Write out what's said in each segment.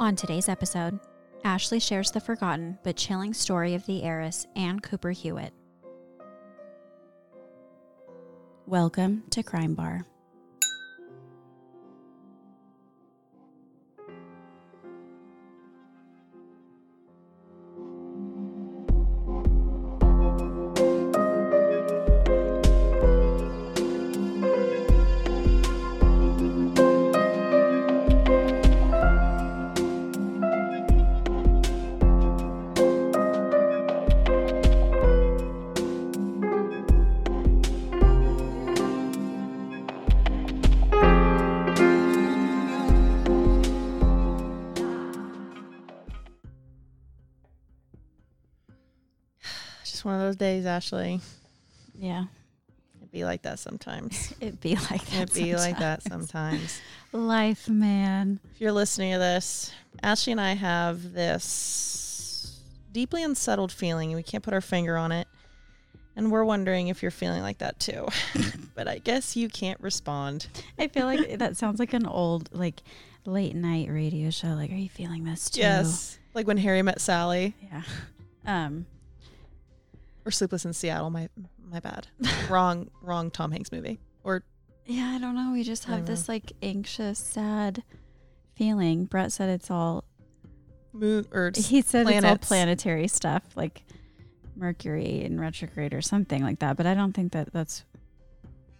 On today's episode, Ashley shares the forgotten but chilling story of the heiress Anne Cooper Hewitt. Welcome to Crime Bar. Ashley. Yeah, It'd be like that sometimes. it'd be like that. It'd be like that sometimes. sometimes. Life, man. If you're listening to this, Ashley and I have this deeply unsettled feeling, we can't put our finger on it. And we're wondering if you're feeling like that too. but I guess you can't respond. I feel like that sounds like an old, like, late night radio show. Like, are you feeling this too? Yes. Like when Harry met Sally Yeah. Um. Or Sleepless in Seattle. My my bad. wrong wrong Tom Hanks movie. Or Yeah, I don't know. We just have this like anxious, sad feeling. Brett said it's all. moon or He said it's all planetary stuff, like Mercury in retrograde or something like that. But I don't think that that's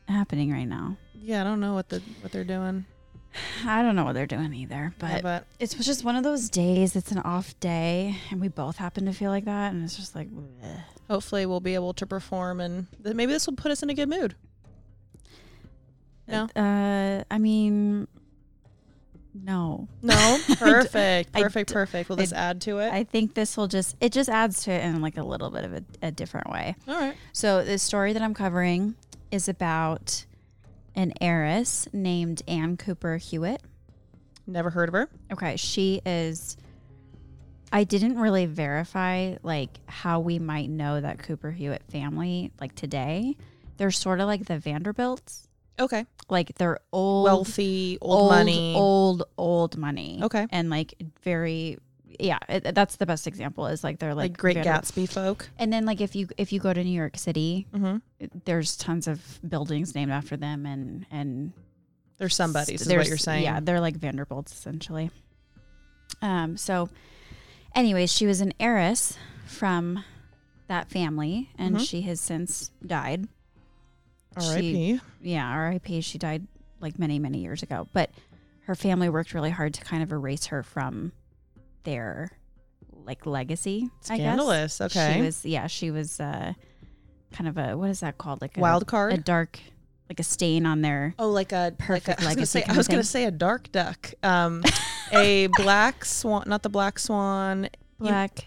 happening right now. yeah, I don't know what the what they're doing. I don't know what they're doing either. Yeah, But but it's just one of those days. It's an off day, and we both happen to feel like that, and it's just like. bleh. hopefully we'll be able to perform and th- maybe this will put us in a good mood. No? Uh, I mean, no. No, perfect, perfect, d- perfect. Will this add to it? I think this will just it just adds to it in like a little bit of a, a different way. All right. So the story that I'm covering is about an heiress named Anne Cooper Hewitt. Never heard of her. Okay, she is I didn't really verify like how we might know that Cooper Hewitt family like today. They're sort of like the Vanderbilts. Okay. Like they're old Wealthy, old, money. old old money. Okay. And like very yeah, it, that's the best example is like they're like, like, Great Gatsby folk. And then like if you if you go to New York City, Mm-hmm. there's tons of buildings named after them and and They're somebody's, is what there's- you're saying. Yeah, they're like Vanderbilts essentially. Um so anyways, she was an heiress from that family and Mhm. she has since died. R.I.P. Yeah, RIP, she died like many many years ago, but her family worked really hard to kind of erase her from their like legacy, I guess. Scandalous. Okay. She was yeah, she was uh kind of a what is that called? Like a Wild card. a dark like a stain on their oh, like a Perfect Like a, I was gonna legacy say. I was gonna say a dark duck. Um, a black swan, not the black swan. you- black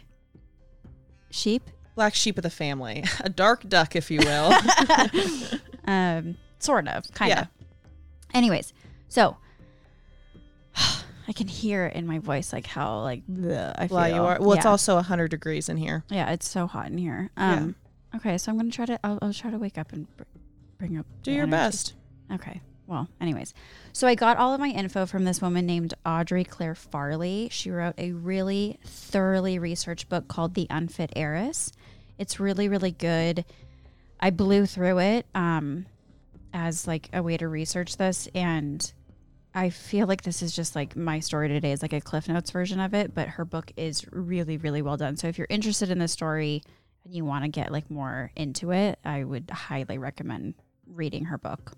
sheep. Black sheep of the family. A dark duck, if you will. um sort of, kind Yeah. of. Anyways, so I can hear it in my voice like how like bleh I feel. well, you are. Well, it's Yeah. also hundred degrees in here. Yeah, it's so hot in here. Yeah. Um okay, so I'm going to try to I'll, I'll try to wake up and br- bring up Do the your energy. best. Okay. Well, anyways, so I got all of my info from this woman named Audrey Clare Farley. She wrote a really thoroughly researched book called The Unfit Heiress. It's really, really good. I blew through it um, as like a way to research this, and I feel like this is just like my story today is like a Cliff Notes version of it, but her book is really, really well done. So if you're interested in the story and you want to get like more into it, I would highly recommend reading her book.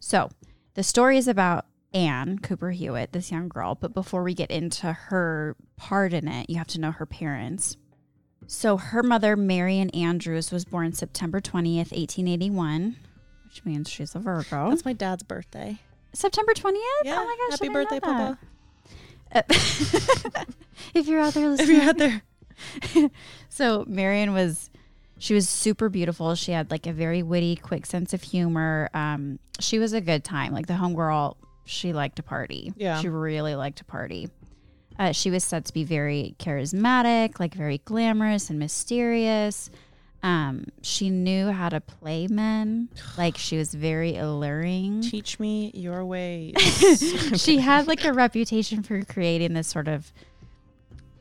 So, the story is about Anne Cooper Hewitt, this young girl. But before we get into her part in it, you have to know her parents. So, her mother, Marion Andrews, was born September 20th, 1881, which means she's a Virgo. That's my dad's birthday. September 20th? Yeah. oh my gosh. Happy birthday, Papa. Uh, if you're out there listening. If you're out there. so Marion was she was super beautiful. She had like a very witty, quick sense of humor. Um, she was a good time. Like the homegirl, she liked to party. Yeah. She really liked to party. Uh, she was said to be very charismatic, like very glamorous and mysterious. Um, she knew how to play men. Like she was very alluring. Teach me your ways. she had like a reputation for creating this sort of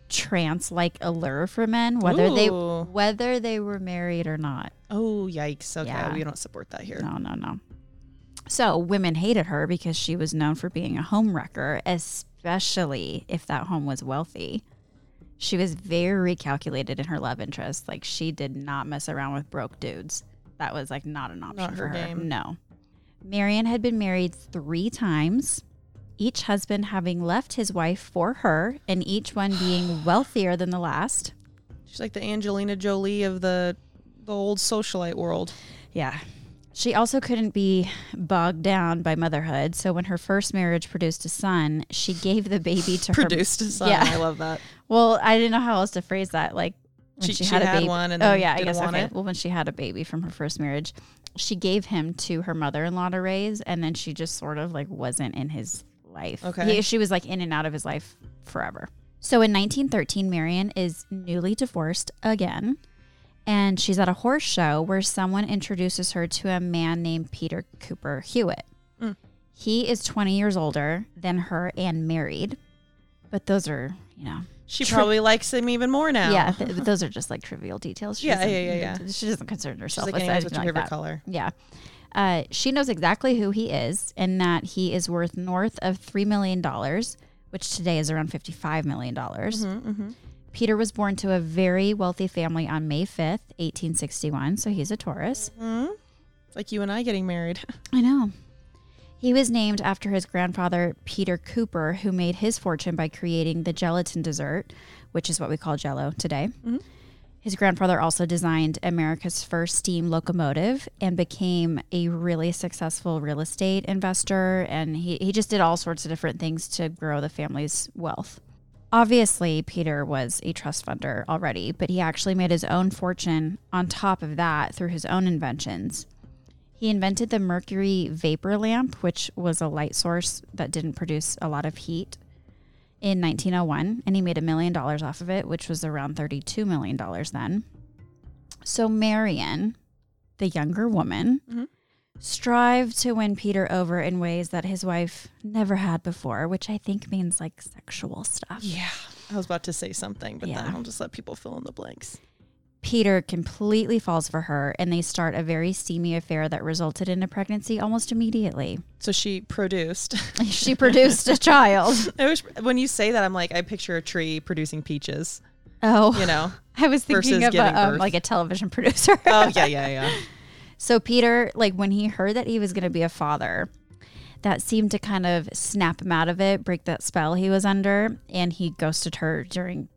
trance like allure for men, whether they whether they were married or not. oh, yikes. Okay. Yeah. We don't support that here. No, no, no. So women hated her because she was known for being a home wrecker, especially if that home was wealthy. She was very calculated in her love interest. Like she did not mess around with broke dudes. That was like not an option Not for her her. game. No. Marion had been married three times, each husband having left his wife for her, and each one being wealthier than the last. She's like the Angelina Jolie of the the old socialite world. Yeah. She also couldn't be bogged down by motherhood. So when her first marriage produced a son, she gave the baby to her. Produced a son. Yeah. I love that. Well, I didn't know how else to phrase that. Like when She- she, had a had baby. one and oh yeah, I guess want okay. it? Well, when she had a baby from her first marriage, she gave him to her mother-in-law to raise, and then she just sort of like wasn't in his life. Okay. He- she was like in and out of his life forever. So in 1913, Marion is newly divorced again. And she's at a horse show where someone introduces her to a man named Peter Cooper Hewitt. Mm. He is 20 years older than her and married. But those are, you know, She Tri- probably likes him even more now. yeah, th- but those are just like trivial details. She Yeah, yeah, yeah, yeah. She doesn't concern herself like, with anyways, anything what's your like favorite that. color? Yeah. Uh, she knows exactly who he is and that he is worth north of $3 million, which today is around $55 million. Mm-hmm, Peter was born to a very wealthy family on May 5th, 1861. So he's a Taurus. It's like you and I getting married. I know. He was named after his grandfather, Peter Cooper, who made his fortune by creating the gelatin dessert, which is what we call jello today. Mhm. His grandfather also designed America's first steam locomotive and became a really successful real estate investor. And he, he just did all sorts of different things to grow the family's wealth. Obviously, Peter was a trust funder already, but he actually made his own fortune on top of that through his own inventions. He invented the mercury vapor lamp, which was a light source that didn't produce a lot of heat in 1901, and he made a million dollars off of it, which was around $32 million then. So, Marion, the younger woman, Mhm. strived to win Peter over in ways that his wife never had before, which I think means like sexual stuff. Yeah. I was about to say something, but Yeah. then I'll just let people fill in the blanks. Peter completely falls for her, and they start a very steamy affair that resulted in a pregnancy almost immediately. So she produced. she produced a child. I wish when you say that, I'm like, I picture a tree producing peaches. Oh, You know? I was thinking of a, um, like a television producer. oh yeah, yeah, yeah. So Peter, like when he heard that he was going to be a father, that seemed to kind of snap him out of it, break that spell he was under, and he ghosted her during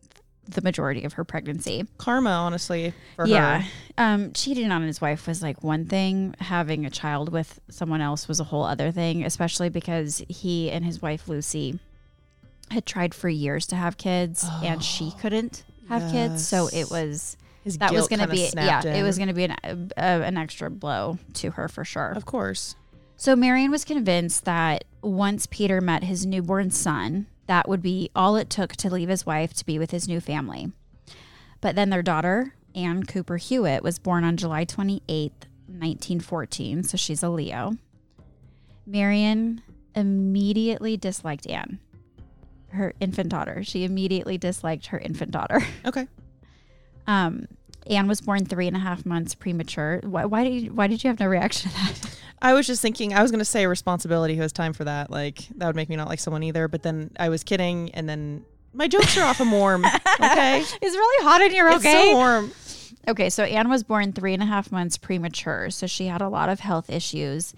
the majority of her pregnancy. Karma, honestly, for yeah. her. Um, cheating on his wife was like one thing. Having a child with someone else was a whole other thing, especially because he and his wife Lucy had tried for years to have kids and she couldn't have kids. So it was His that was going to be yeah, snapped it was going to be an uh, an extra blow to her for sure. Of course. So Marion was convinced that once Peter met his newborn son, that would be all it took to leave his wife to be with his new family. But then their daughter, Anne Cooper Hewitt, was born on July 28th, 1914, so she's a Leo. Marion immediately disliked Anne, her infant daughter. She immediately disliked her infant daughter. Okay. Um, Anne was born three and a half months premature. Why, why did you, why did you have no reaction to that? I was just thinking, I was going to say responsibility. Who has time for that? Like, that would make me not like someone either. But then I was kidding. And then my jokes are often warm. Okay. It's really hot and you're It's so warm. Okay, so Anne was born three and a half months premature, so she had a lot of health issues.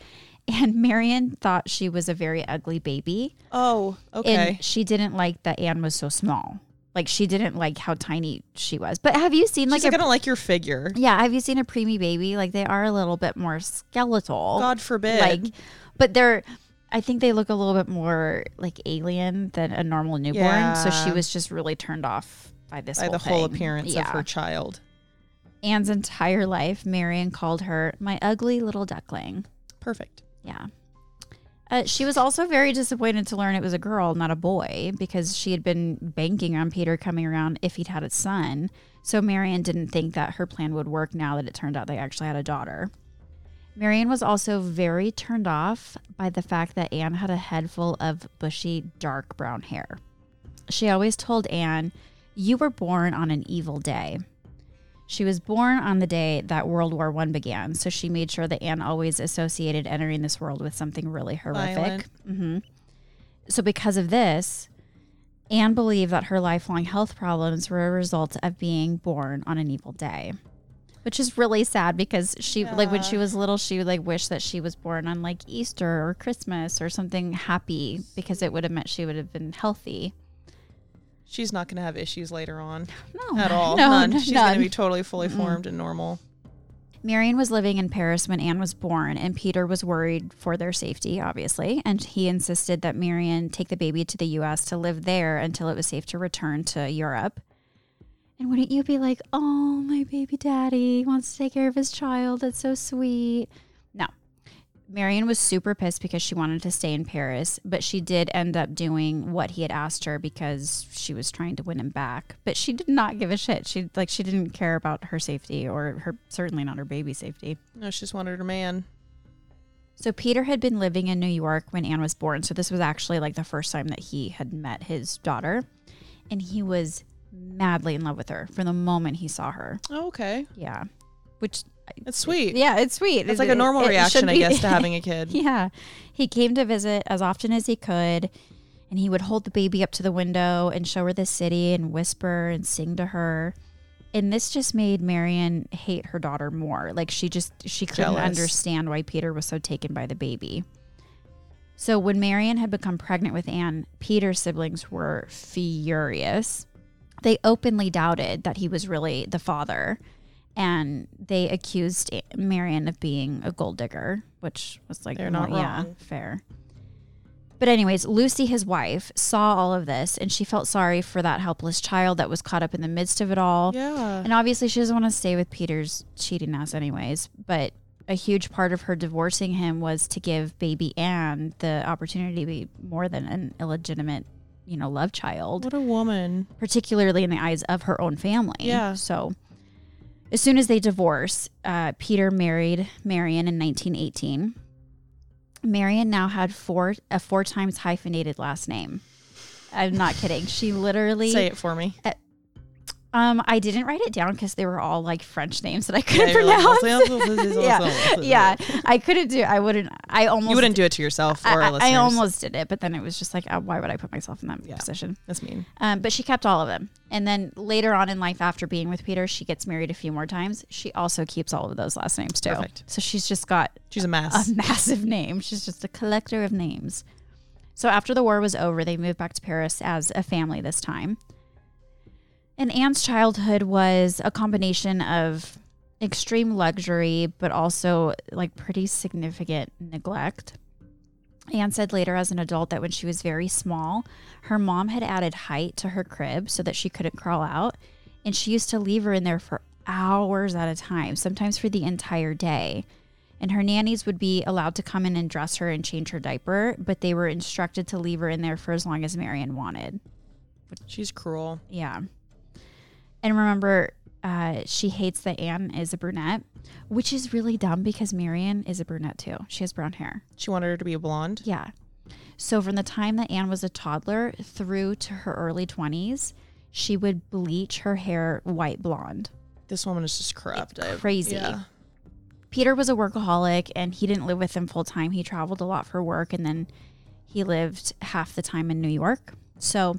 And Marion thought she was a very ugly baby. Oh, okay. And she didn't like that Anne was so small. Like she didn't like how tiny she was. But have you seen like She's a don't like your figure. yeah? Have you seen a preemie baby? Like they are a little bit more skeletal. God forbid. like, but they're. I think they look a little bit more like alien than a normal newborn. So she was just really turned off by this by whole the whole appearance Yeah. of her child. Anne's entire life, Marion called her my ugly little duckling. Perfect. Yeah. Uh, she was also very disappointed to learn it was a girl, not a boy, because she had been banking on Peter coming around if he'd had a son. So Marion didn't think that her plan would work now that it turned out they actually had a daughter. Marion was also very turned off by the fact that Anne had a head full of bushy, dark brown hair. She always told Anne, You were born on an evil day. She was born on the day that World War One began, so she made sure that Anne always associated entering this world with something really horrific. Violent. hmm So, because of this, Anne believed that her lifelong health problems were a result of being born on an evil day, which is really sad because she, like, when she was little, she would like wish that she was born on like Easter or Christmas or something happy because it would have meant she would have been healthy. She's not going to have issues later on No, at all. No, None. She's going to be totally fully formed and normal. Marion was living in Paris when Anne was born, and Peter was worried for their safety, obviously. And he insisted that Marion take the baby to the U.S. to live there until it was safe to return to Europe. And wouldn't you be like, oh, my baby daddy wants to take care of his child? That's so sweet. Marion was super pissed because she wanted to stay in Paris, but she did end up doing what he had asked her because she was trying to win him back. But she did not give a shit. She like she didn't care about her safety or her certainly not her baby safety. No, she just wanted her man. So Peter had been living in New York when Anne was born. So this was actually like the first time that he had met his daughter. And he was madly in love with her from the moment he saw her. Oh, okay. Yeah. Which That's sweet. yeah, it's sweet. It's like a normal it- it reaction, should I guess, to having a kid. Yeah. He came to visit as often as he could, and he would hold the baby up to the window and show her the city and whisper and sing to her. And this just made Marion hate her daughter more. Like she just she couldn't Jealous. understand why Peter was so taken by the baby. So when Marion had become pregnant with Anne, Peter's siblings were furious. They openly doubted that he was really the father and they accused Marion of being a gold digger, which was like, They're not well, yeah, fair. But anyways, Lucy, his wife, saw all of this and she felt sorry for that helpless child that was caught up in the midst of it all. Yeah. And obviously, she doesn't want to stay with Peter's cheating ass, anyways. But a huge part of her divorcing him was to give baby Anne the opportunity to be more than an illegitimate, you know, love child What a woman. particularly in the eyes of her own family. Yeah. So as soon as they divorced, uh, Peter married Marion in 1918. Marion now had four a four times hyphenated last name. I'm not kidding. She literally Say it for me. Um I didn't write it down because they were all like French names that I couldn't like, pronounce. yeah, yeah. I couldn't do. I wouldn't. I almost. You wouldn't do it to yourself or I, I- almost did it, but then it was just like, uh, why would I put myself in that Yeah. position? That's mean. Um, but she kept all of them. And then later on in life, after being with Peter, she gets married a few more times. She also keeps all of those last names too. Perfect. So she's just got She's a mass. a massive name. She's just a collector of names. So after the war was over, they moved back to Paris as a family this time. And Anne's childhood was a combination of extreme luxury, but also like pretty significant neglect. Anne said later as an adult that when she was very small, her mom had added height to her crib so that she couldn't crawl out. And she used to leave her in there for hours at a time, sometimes for the entire day. And her nannies would be allowed to come in and dress her and change her diaper, but they were instructed to leave her in there for as long as Marion wanted. She's cruel. Yeah. And remember, uh, she hates that Anne is a brunette, which is really dumb because Marion is a brunette too. She has brown hair. She wanted her to be a blonde. Yeah. So from the time that Anne was a toddler through to her early 20s, she would bleach her hair white blonde. This woman is just corrupt. I- crazy. Yeah. Peter was a workaholic and he didn't live with them full time. He traveled a lot for work and then he lived half the time in New York. So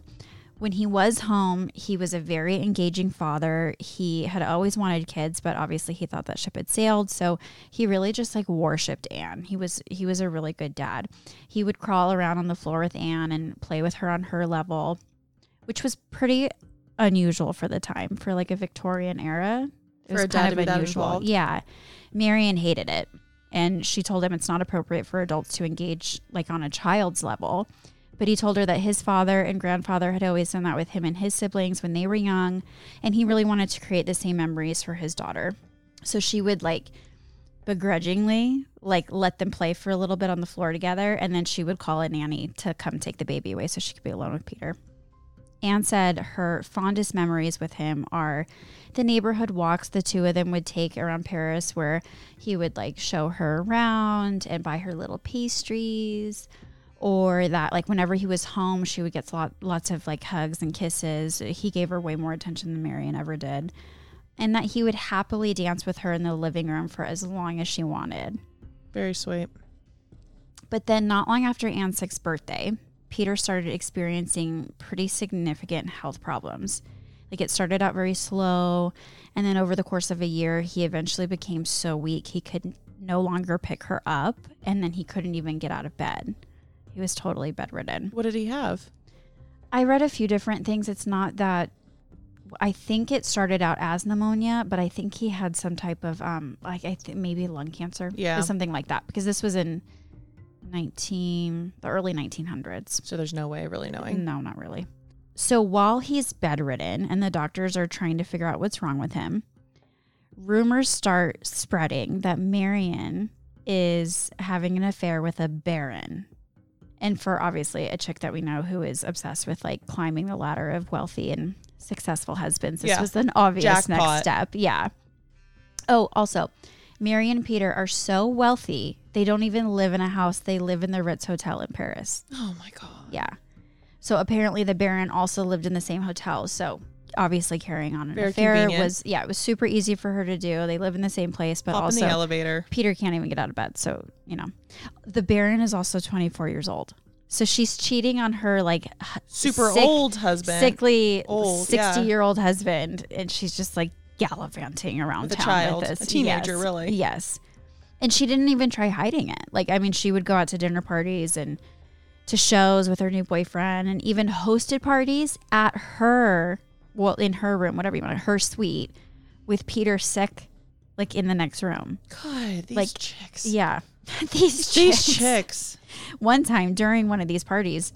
when he was home, he was a very engaging father. He had always wanted kids, but obviously he thought that ship had sailed. So he really just like worshipped Anne. He was he was a really good dad. He would crawl around on the floor with Anne and play with her on her level, which was pretty unusual for the time for like a Victorian era. It For was a dad kind of unusual. Yeah. Marion hated it. And she told him it's not appropriate for adults to engage like on a child's level. But he told her that his father and grandfather had always done that with him and his siblings when they were young. And he really wanted to create the same memories for his daughter. So she would like begrudgingly like let them play for a little bit on the floor together. And then she would call a nanny to come take the baby away so she could be alone with Peter. Anne said her fondest memories with him are the neighborhood walks the two of them would take around Paris, where he would like show her around and buy her little pastries. Or that, like, whenever he was home, she would get lot, lots of like hugs and kisses. He gave her way more attention than Marion ever did. And that he would happily dance with her in the living room for as long as she wanted. Very sweet. But then, not long after Anne's sixth birthday, Peter started experiencing pretty significant health problems. Like it started out very slow, and then over the course of a year, he eventually became so weak he could no longer pick her up, and then he couldn't even get out of bed. He was totally bedridden. What did he have? I read a few different things. It's not that I think it started out as pneumonia, but I think he had some type of um like I think maybe lung cancer. Yeah. Or something like that. Because this was in nineteen the early nineteen hundreds. So there's no way of really knowing. No, not really. So while he's bedridden and the doctors are trying to figure out what's wrong with him, rumors start spreading that Marion is having an affair with a baron. And for obviously a chick that we know who is obsessed with like climbing the ladder of wealthy and successful husbands, this Yeah. was an obvious next step. Yeah. Oh, also, Mary and Peter are so wealthy, they don't even live in a house, they live in the Ritz Hotel in Paris. Oh my god. Yeah. So apparently the Baron also lived in the same hotel. So obviously carrying on an Very affair convenient. was yeah, it was super easy for her to do. They live in the same place, but Hop in also the elevator. Peter can't even get out of bed. So, you know. The Baron is also 24 years old. So she's cheating on her like Super sick- old husband. sickly Old, 60 yeah. year old husband and she's just like gallivanting around With a town child, with this a teenager, Yes. really. yes and she didn't even try hiding it like i mean she would go out to dinner parties and to shows with her new boyfriend and even hosted parties at her well in her room whatever you want her suite with peter sick like in the next room God, these Like, chicks. yeah these These chicks. chicks. One time during one of these parties,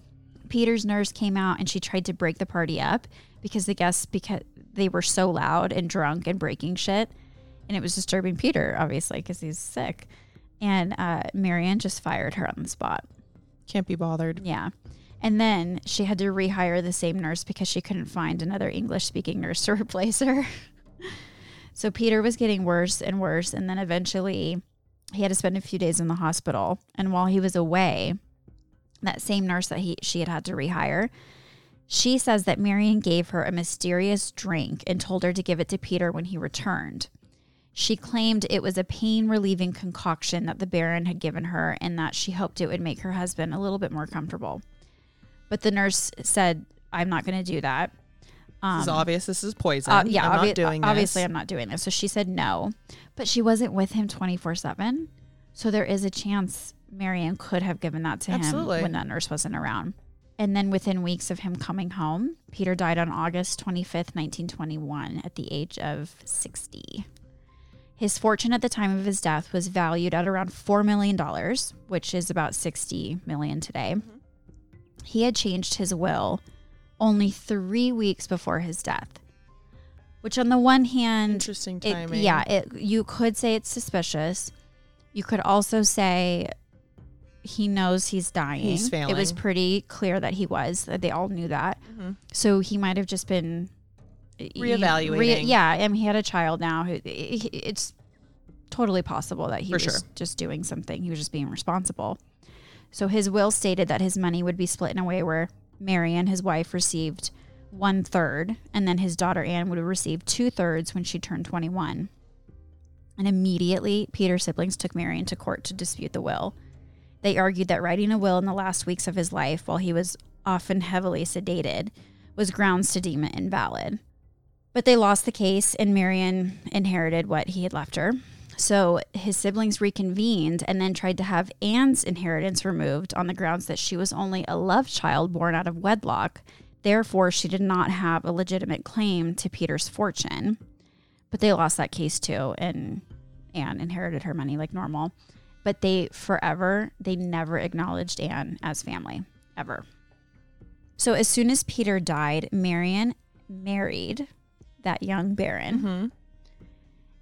Peter's nurse came out and she tried to break the party up because the guests because they were so loud and drunk and breaking shit, and it was disturbing Peter obviously because he's sick. And uh, Marion just fired her on the spot. Can't be bothered. Yeah. And then she had to rehire the same nurse because she couldn't find another English speaking nurse to replace her. so Peter was getting worse and worse. And then eventually he had to spend a few days in the hospital. And while he was away, that same nurse that he she had had to rehire, she says that Marion gave her a mysterious drink and told her to give it to Peter when he returned. She claimed it was a pain relieving concoction that the Baron had given her and that she hoped it would make her husband a little bit more comfortable. But the nurse said, I'm not going to do that. Um, this is obvious. This is poison. uh, yeah, I'm obvi- not doing this. obviously, I'm not doing this. So she said no, but she wasn't with him 24 7. So there is a chance Marion could have given that to Absolutely. him when that nurse wasn't around. And then within weeks of him coming home, Peter died on August 25th, 1921, at the age of 60. His fortune at the time of his death was valued at around $4 million, which is about 60 million today. He had changed his will only three weeks before his death. Which, on the one hand, Interesting it, timing. yeah, it, you could say it's suspicious. You could also say he knows he's dying. He's failing. It was pretty clear that he was. That they all knew that. Mhm. So he might have just been Reevaluating. yeah, I mean, he had a child now. Who it's totally possible that he For was sure. just doing something. He was just being responsible. So his will stated that his money would be split in a way where Marion, his wife, received one third, and then his daughter Anne would receive two thirds when she turned 21. And immediately, Peter's siblings took Marion to court to dispute the will. They argued that writing a will in the last weeks of his life, while he was often heavily sedated, was grounds to deem it invalid. But they lost the case, and Marion inherited what he had left her. So his siblings reconvened and then tried to have Anne's inheritance removed on the grounds that she was only a love child born out of wedlock. Therefore, she did not have a legitimate claim to Peter's fortune. But they lost that case too, and Anne inherited her money like normal. But they forever, they never acknowledged Anne as family, ever. So as soon as Peter died, Marion married that young baron. Mhm.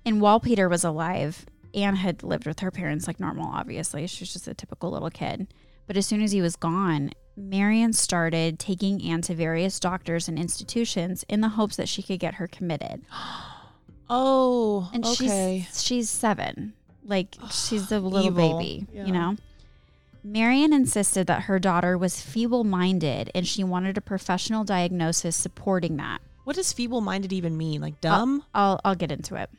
And while Peter was alive, Anne had lived with her parents like normal, obviously. She was just a typical little kid. But as soon as he was gone, Marion started taking Anne to various doctors and institutions in the hopes that she could get her committed. Oh, And okay. she's she's seven. Like she's a little Evil. baby, Yeah. you know? Marion insisted that her daughter was feeble minded and she wanted a professional diagnosis supporting that. What does feeble-minded even mean? Like dumb? I'll I'll get into it.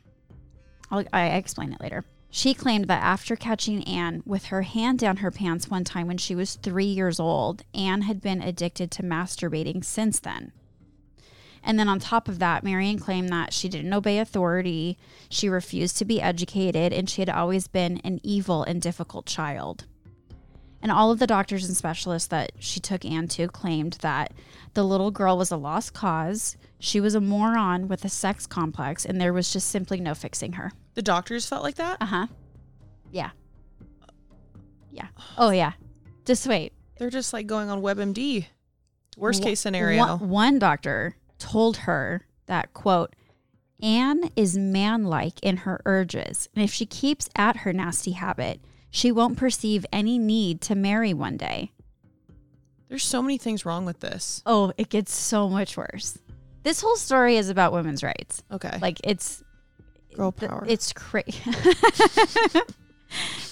I'll I explain it later. She claimed that after catching Anne with her hand down her pants one time when she was three years old, Anne had been addicted to masturbating since then. And then on top of that, Marion claimed that she didn't obey authority, she refused to be educated, and she had always been an evil and difficult child. And all of the doctors and specialists that she took Anne to claimed that the little girl was a lost cause, she was a moron with a sex complex, and there was just simply no fixing her. The doctors felt like that? Uh huh. Yeah. Yeah. Oh, yeah. Just wait. They're just like going on WebMD. Worst case scenario. One, one doctor told her that, quote, Anne is manlike in her urges, and if she keeps at her nasty habit, she won't perceive any need to marry one day. There's so many things wrong with this. Oh, it gets so much worse. This whole story is about women's rights. Okay. Like it's Girl power. It's crazy.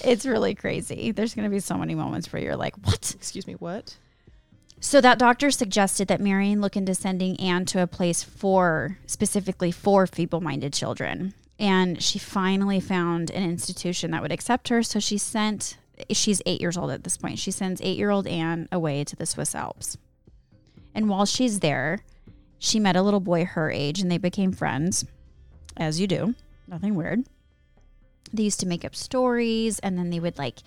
it's really crazy. There's going to be so many moments where you're like, "What?" Excuse me, what? So that doctor suggested that Marion look into sending Anne to a place for specifically for feeble-minded children. And she finally found an institution that would accept her. So she sent she's 8 years old at this point. She sends 8-year-old Anne away to the Swiss Alps. And while she's there, she met a little boy her age and they became friends, as you do. Nothing weird. They used to make up stories and then they would like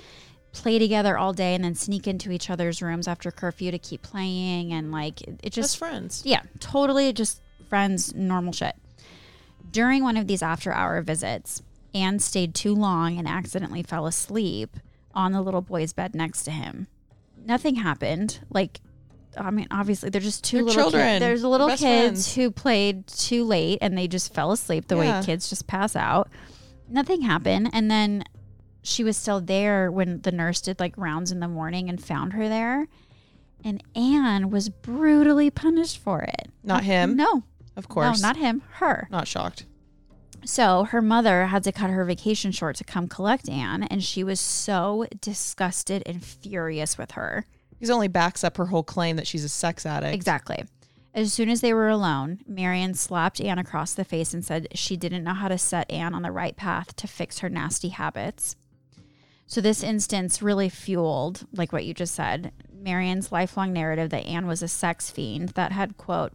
play together all day and then sneak into each other's rooms after curfew to keep playing and like it, it Just just friends. yeah, totally just friends, normal shit. During one of these after hour visits, Anne stayed too long and accidentally fell asleep on the little boy's bed next to him. Nothing happened. Like, I mean, obviously, they're just 2 They're little children. kids. There's little kids friends. who played too late and they just fell asleep the Yeah. way kids just pass out. Nothing happened. And then she was still there when the nurse did like rounds in the morning and found her there. And Anne was brutally punished for it. Not him? No, Of course. no, not him. Her. Not shocked. So her mother had to cut her vacation short to come collect Anne, and she was so disgusted and furious with her. He's only backs up her whole claim that she's a sex addict. Exactly. As soon as they were alone, Marion slapped Anne across the face and said she didn't know how to set Anne on the right path to fix her nasty habits. So this instance really fueled, like what you just said, Marion's lifelong narrative that Anne was a sex fiend that had quote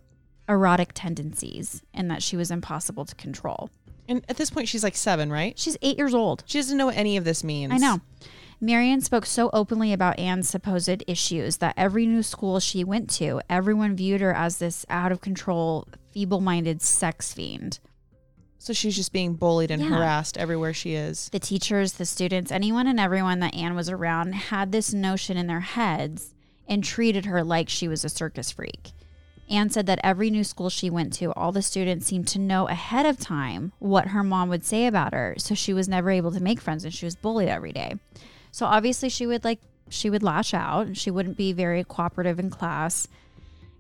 erotic tendencies and that she was impossible to control. And at this point, she's like seven, right? She's 8 years old. She doesn't know what any of this means. I know. Marion spoke so openly about Anne's supposed issues that every new school she went to, everyone viewed her as this out of control, feeble minded sex fiend. So she's just being bullied and Yeah. harassed everywhere she is. The teachers, the students, anyone and everyone that Anne was around had this notion in their heads and treated her like she was a circus freak. Anne said that every new school she went to, all the students seemed to know ahead of time what her mom would say about her. So she was never able to make friends and she was bullied every day. So obviously she would like, she would lash out and she wouldn't be very cooperative in class.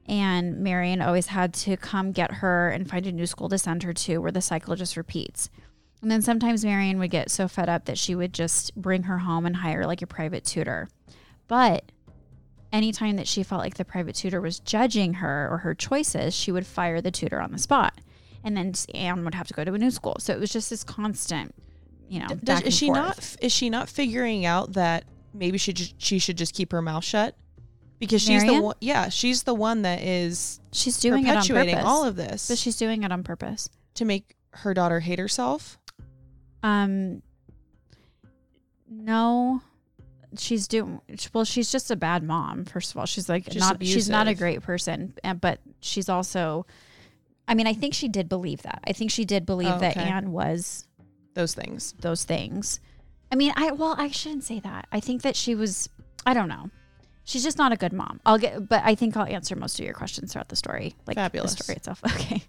And Marion always had to come get her and find a new school to send her to where the cycle just repeats. And then sometimes Marion would get so fed up that she would just bring her home and hire like a private tutor. But anytime that she felt like the private tutor was judging her or her choices, she would fire the tutor on the spot. And then Anne would have to go to a new school. So it was just this constant, you know, Does, is she forth. not? Is she not figuring out that maybe she just, she should just keep her mouth shut? Because she's the one. Yeah, she's the one that is She's doing it on perpetuating purpose. all of this but she's doing it on purpose. to make her daughter hate herself. Um, no, she's doing well. She's just a bad mom. First of all, she's like Just not. She's not a great person, but she's also. I mean, I think she did believe that. I think she did believe Oh, that. Anne was Those things. those things. I mean, I well, I shouldn't say that. I think that she was. I don't know. She's just not a good mom. I'll get, but I think I'll answer most of your questions throughout the story, like Fabulous. the story itself. Okay.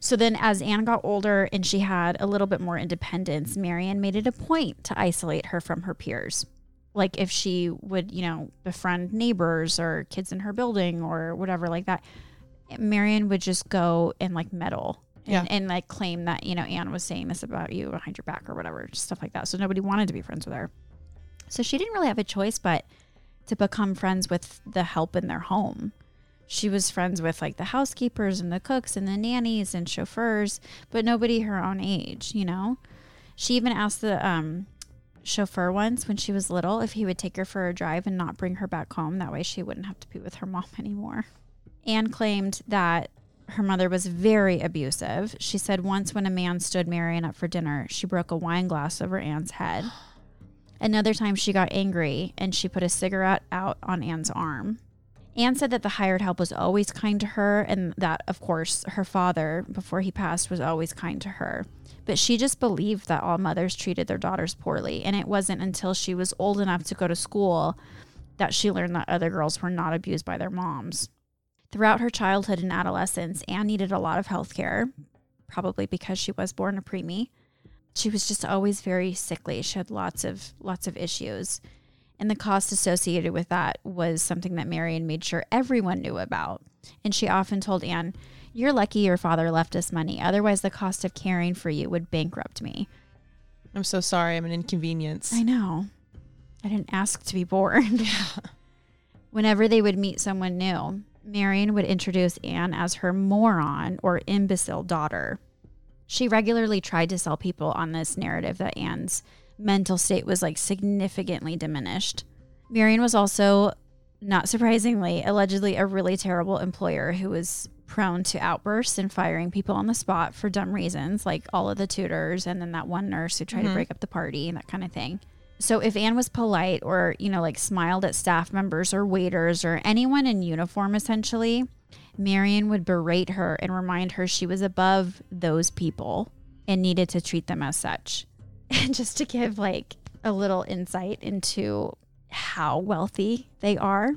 So then, as Anne got older and she had a little bit more independence, Marion made it a point to isolate her from her peers. like if she would, you know, befriend neighbors or kids in her building or whatever like that, Marion would just go and like meddle and, Yeah. and like claim that, you know, Anne was saying this about you behind your back or whatever, stuff like that. So nobody wanted to be friends with her. So she didn't really have a choice but to become friends with the help in their home. She was friends with like the housekeepers and the cooks and the nannies and chauffeurs, but nobody her own age, you know? She even asked the um, chauffeur once when she was little if he would take her for a drive and not bring her back home. That way she wouldn't have to be with her mom anymore. Anne claimed that her mother was very abusive. She said once when a man stood Marion up for dinner, she broke a wine glass over Anne's head. Another time she got angry and she put a cigarette out on Anne's arm. Anne said that the hired help was always kind to her and that, of course, her father, before he passed, was always kind to her. But she just believed that all mothers treated their daughters poorly. And it wasn't until she was old enough to go to school that she learned that other girls were not abused by their moms. Throughout her childhood and adolescence, Anne needed a lot of health care, probably because she was born a preemie. She was just always very sickly. She had lots of lots of issues. And the cost associated with that was something that Marion made sure everyone knew about. And she often told Anne, You're lucky your father left us money. Otherwise, the cost of caring for you would bankrupt me. I'm so sorry. I'm an inconvenience. I know. I didn't ask to be born. Whenever they would meet someone new, Marion would introduce Anne as her moron or imbecile daughter. She regularly tried to sell people on this narrative that Anne's mental state was like significantly diminished. Marion was also, not surprisingly, allegedly a really terrible employer who was prone to outbursts and firing people on the spot for dumb reasons, like all of the tutors and then that one nurse who tried to mm-hmm. break up the party and that kind of thing. So if Anne was polite or, you know, like smiled at staff members or waiters or anyone in uniform essentially, Marion would berate her and remind her she was above those people and needed to treat them as such. And just to give like a little insight into how wealthy they are,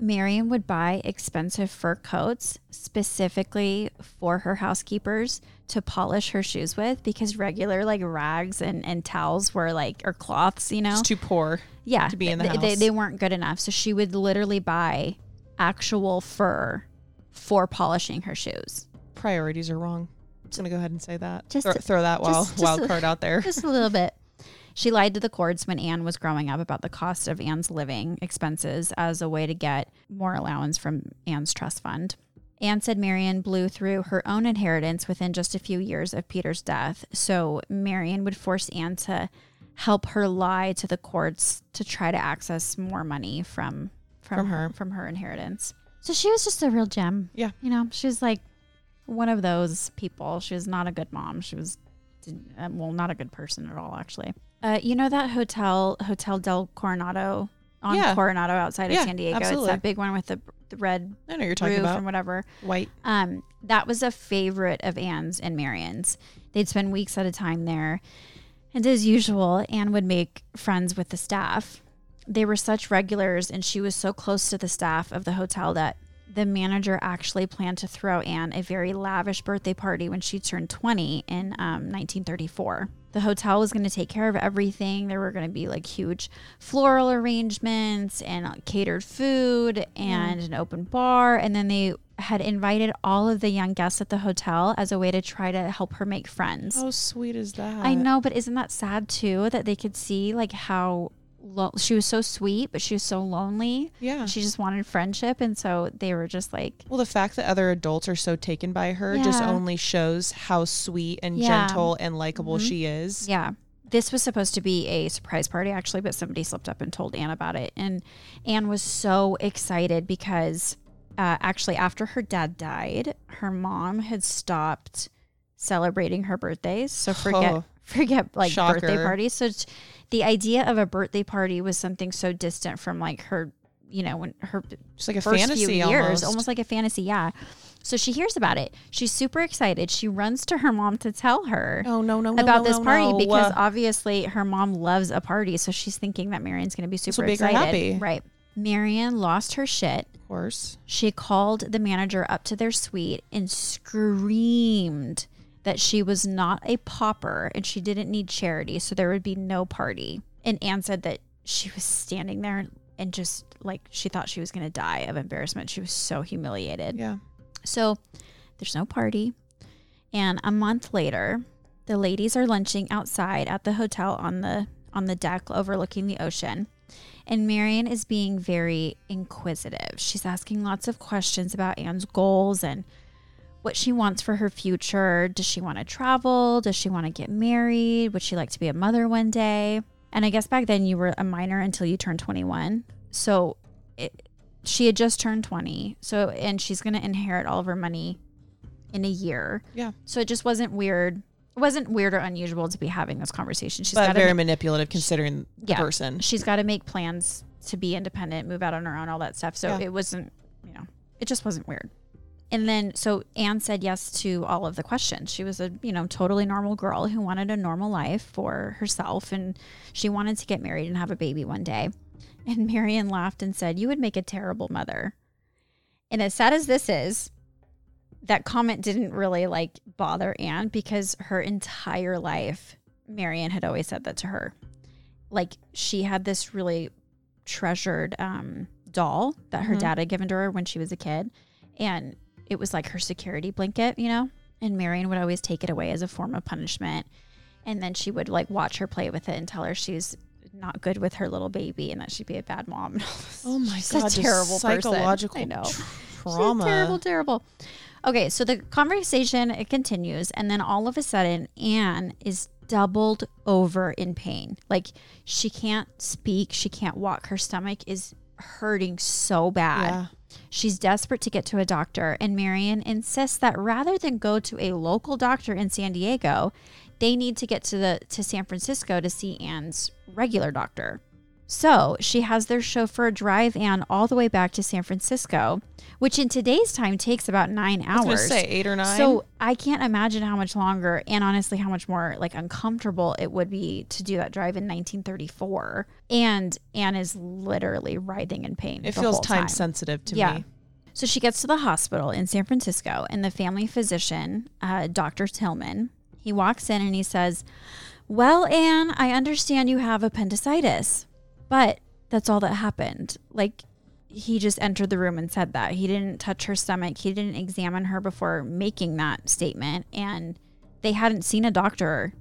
Marion would buy expensive fur coats specifically for her housekeepers to polish her shoes with because regular like rags and, and towels were like or cloths, you know. It's too poor. yeah. to be in the they, They, house. they weren't good enough. So she would literally buy actual fur for polishing her shoes. Priorities are wrong. I'm just gonna go ahead and say that. Just throw, throw that wild, just- just wild a- card out there. Just a little bit. She lied to the courts when Anne was growing up about the cost of Anne's living expenses as a way to get more allowance from Anne's trust fund. Anne said Marion blew through her own inheritance within just a few years of Peter's death. So Marion would force Anne to help her lie to the courts to try to access more money from from, From her from her inheritance. So she was just a real gem. Yeah. You know, she was like one of those people. She was not a good mom. She was uh, well, not a good person at all, actually. Uh, you know that hotel, Hotel del Coronado on Yeah. Coronado outside of San Diego. absolutely. It's that big one with the, the red I know you're talking roof about. and whatever. White. Um, that was a favorite of Anne's and Marion's. They'd spend weeks at a time there. And as usual, Anne would make friends with the staff. They were such regulars, and she was so close to the staff of the hotel that the manager actually planned to throw Anne a very lavish birthday party when she turned 20 in um, 1934. The hotel was going to take care of everything. There were going to be like huge floral arrangements and uh, catered food and an open bar. And then they had invited all of the young guests at the hotel as a way to try to help her make friends. How sweet is that? I know, but isn't that sad too that they could see like how lo- she was so sweet, but she was so lonely. Yeah. She just wanted friendship, and so they were just like, Well, the fact that other adults are so taken by her just only shows how sweet and Yeah. gentle and likable Mhm. she is. yeah. This was supposed to be a surprise party, actually, but somebody slipped up and told Anne about it. And Anne was so excited because uh, actually, after her dad died, her mom had stopped celebrating her birthdays. So forget, Oh. forget like birthday parties. So the idea of a birthday party was something so distant from like her, you know, when her Just like a first fantasy few years, almost. almost like a fantasy. Yeah. So she hears about it. She's super excited. She runs to her mom to tell her No, no, no, no, about no, this no, party because obviously her mom loves a party. So she's thinking that Marion's going to be super will make her excited. happy. Right. Marion lost her shit. of course. She called the manager up to their suite and screamed that she was not a pauper and she didn't need charity, so there would be no party. And Anne said that she was standing there and just like she thought she was going to die of embarrassment. She was so humiliated. Yeah. So there's no party. And a month later, the ladies are lunching outside at the hotel on the on the deck overlooking the ocean. And Marion is being very inquisitive. She's asking lots of questions about Anne's goals and what she wants for her future. Does she want to travel? Does she want to get married? Would she like to be a mother one day? And I guess back then you were a minor until you turned 21. So it, she had just turned 20. So, and she's going to inherit all of her money in a year. Yeah. So it just wasn't weird. It wasn't weird or unusual to be having this conversation. She's but very to, manipulative considering the Yeah. person. she's got to make plans to be independent, move out on her own, all that stuff. So Yeah. it wasn't, you know, it just wasn't weird. And then, so Anne said yes to all of the questions. She was a, you know, totally normal girl who wanted a normal life for herself and she wanted to get married and have a baby one day. And Marion laughed and said, You would make a terrible mother. And as sad as this is, that comment didn't really like bother Anne because her entire life, Marion had always said that to her. Like she had this really treasured um, doll that her Mhm. dad had given to her when she was a kid. And it was like her security blanket, you know? And Marion would always take it away as a form of punishment. And then she would like watch her play with it and tell her she's not good with her little baby and that she'd be a bad mom. and all this. Oh my She's god, a terrible person. psychological I know. tr- She's trauma. terrible, terrible. Okay, so the conversation it continues, and then all of a sudden, Anne is doubled over in pain. Like she can't speak, she can't walk. Her stomach is hurting so bad. Yeah. She's desperate to get to a doctor, and Marion insists that rather than go to a local doctor in San Diego, they need to get to the to San Francisco to see Anne's regular doctor. So she has their chauffeur drive Anne all the way back to San Francisco, which in today's time takes about nine hours. say eight or nine. So I can't imagine how much longer and honestly how much more like uncomfortable it would be to do that drive in 1934. And Anne is literally writhing in pain. it the feels whole time, time. sensitive to Yeah. me. So she gets to the hospital in San Francisco, and the family physician, uh, Dr. Tillman, he walks in and he says, Well, Anne, I understand you have appendicitis, but that's all that happened. Like, he just entered the room and said that. He didn't touch her stomach, he didn't examine her before making that statement, and they hadn't seen a doctor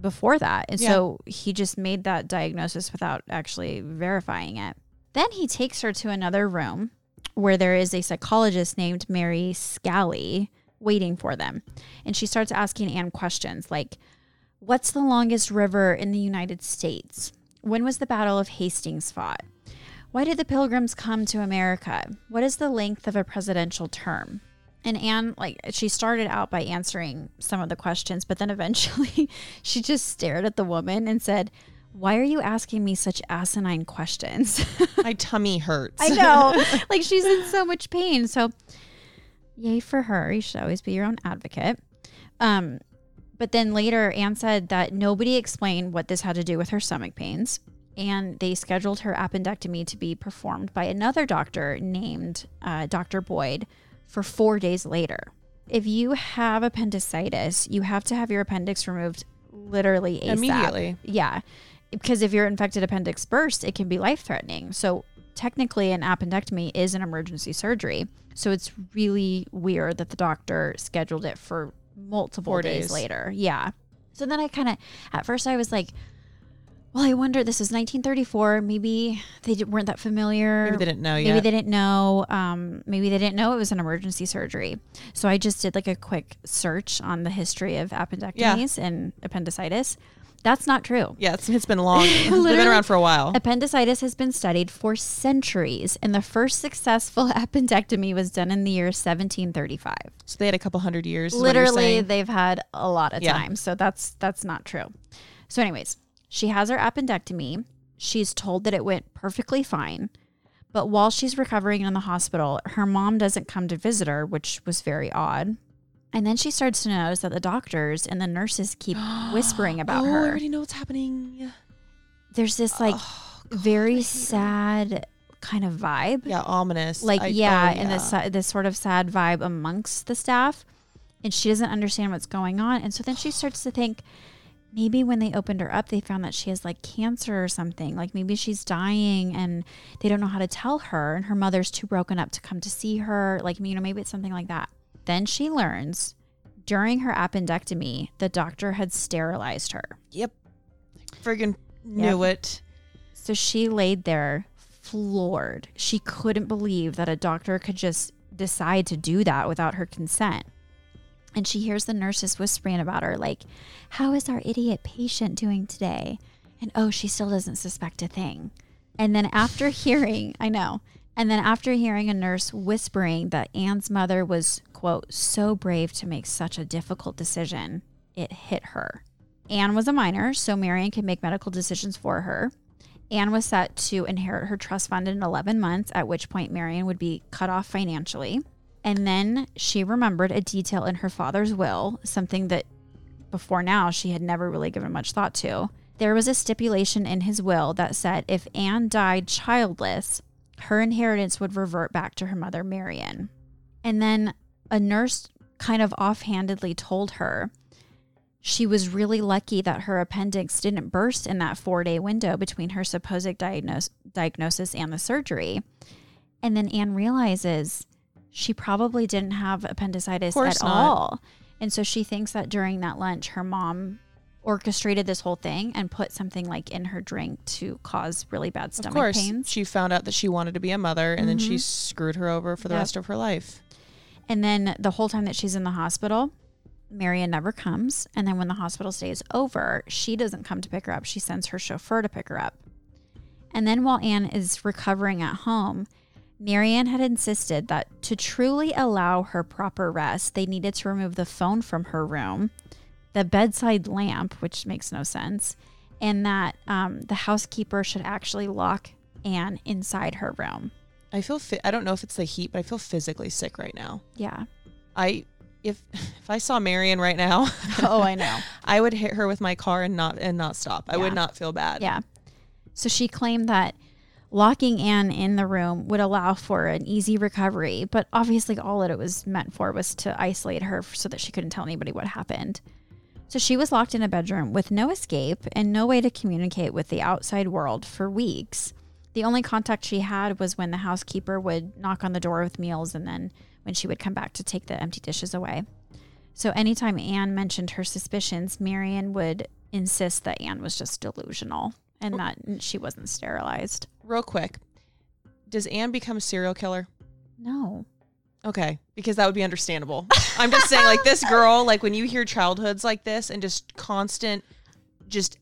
before that. And so he just made that diagnosis without actually verifying it. Then he takes her to another room where there is a psychologist named Mary Scally waiting for them. And she starts asking Anne questions like, What's the longest river in the United States? When was the Battle of Hastings fought? Why did the Pilgrims come to America? What is the length of a presidential term? And Anne, like, she started out by answering some of the questions, but then eventually she just stared at the woman and said, Why are you asking me such asinine questions? My tummy hurts. I know. like she's in so much pain. So yay for her. You should always be your own advocate. Um, but then later Anne said that nobody explained what this had to do with her stomach pains. And they scheduled her appendectomy to be performed by another doctor named uh, Dr. Boyd for four days later. If you have appendicitis, you have to have your appendix removed literally ASAP. Immediately. Yeah. Because if your infected appendix bursts, it can be life threatening. So technically, an appendectomy is an emergency surgery. So it's really weird that the doctor scheduled it for multiple Four days, days. later. Yeah. So then I kind of, at first, I was like, well, I wonder, this is 1934. Maybe they weren't that familiar. Maybe they didn't know Maybe yet. they didn't know. Um, maybe they didn't know it was an emergency surgery. So I just did like a quick search on the history of appendectomies and appendicitis. That's not true. yeah, it's, it's been long. They've been around for a while. Appendicitis has been studied for centuries, and the first successful appendectomy was done in the year 1735. So they had a couple hundred years. is what you're Literally, they've had a lot of Yeah. time, so that's that's not true. So, anyways, she has her appendectomy. She's told that it went perfectly fine, but while she's recovering in the hospital, her mom doesn't come to visit her, which was very odd. And then she starts to notice that the doctors and the nurses keep whispering about oh, I already know what's happening. There's this like Oh, God, very her. sad kind of vibe. Yeah, ominous. Like I- oh, yeah, oh, and this this sort of sad vibe amongst the staff, and she doesn't understand what's going on, and so then she starts to think, maybe when they opened her up, they found that she has like cancer or something. Like maybe she's dying and they don't know how to tell her, and her mother's too broken up to come to see her. Like, you know, maybe it's something like that. Then she learns during her appendectomy, the doctor had sterilized her. Yep. Friggin' knew it. So she laid there floored. She couldn't believe that a doctor could just decide to do that without her consent. And she hears the nurses whispering about her, like, How is our idiot patient doing today? And oh, she still doesn't suspect a thing. And then after hearing, I know, and then after hearing a nurse whispering that Anne's mother was, quote, so brave to make such a difficult decision, it hit her. Anne was a minor, so Marion could make medical decisions for her. Anne was set to inherit her trust fund in 11 months, at which point Marion would be cut off financially. And then she remembered a detail in her father's will, something that before now she had never really given much thought to. There was a stipulation in his will that said if Anne died childless, her inheritance would revert back to her mother, Marion. And then a nurse kind of offhandedly told her she was really lucky that her appendix didn't burst in that four day window between her supposed diagnose, diagnosis and the surgery. And then Anne realizes she probably didn't have appendicitis at not. all. And so she thinks that during that lunch, her mom orchestrated this whole thing and put something like in her drink to cause really bad Of stomach course, pains. she found out that she wanted to be a mother, and then she Mhm. screwed her over for the Yep. rest of her life. And then the whole time that she's in the hospital, Marion never comes. And then when the hospital stay is over, she doesn't come to pick her up. She sends her chauffeur to pick her up. And then while Anne is recovering at home, Marion had insisted that to truly allow her proper rest, they needed to remove the phone from her room, the bedside lamp, which makes no sense, and that um, the housekeeper should actually lock Anne inside her room. I feel. Fi- I don't know if it's the heat, but I feel physically sick right now. Yeah. I if if I saw Marion right now, oh, I know. I would hit her with my car and not and not stop. I Yeah. would not feel bad. Yeah. So she claimed that locking Anne in the room would allow for an easy recovery, but obviously all that it was meant for was to isolate her so that she couldn't tell anybody what happened. So she was locked in a bedroom with no escape and no way to communicate with the outside world for weeks. The only contact she had was when the housekeeper would knock on the door with meals and then when she would come back to take the empty dishes away. So anytime Anne mentioned her suspicions, Marion would insist that Anne was just delusional and that she wasn't sterilized. Real quick, does Anne become a serial killer? No. Okay, because that would be understandable. I'm just saying, like this girl, like when you hear childhoods like this and just constant, just,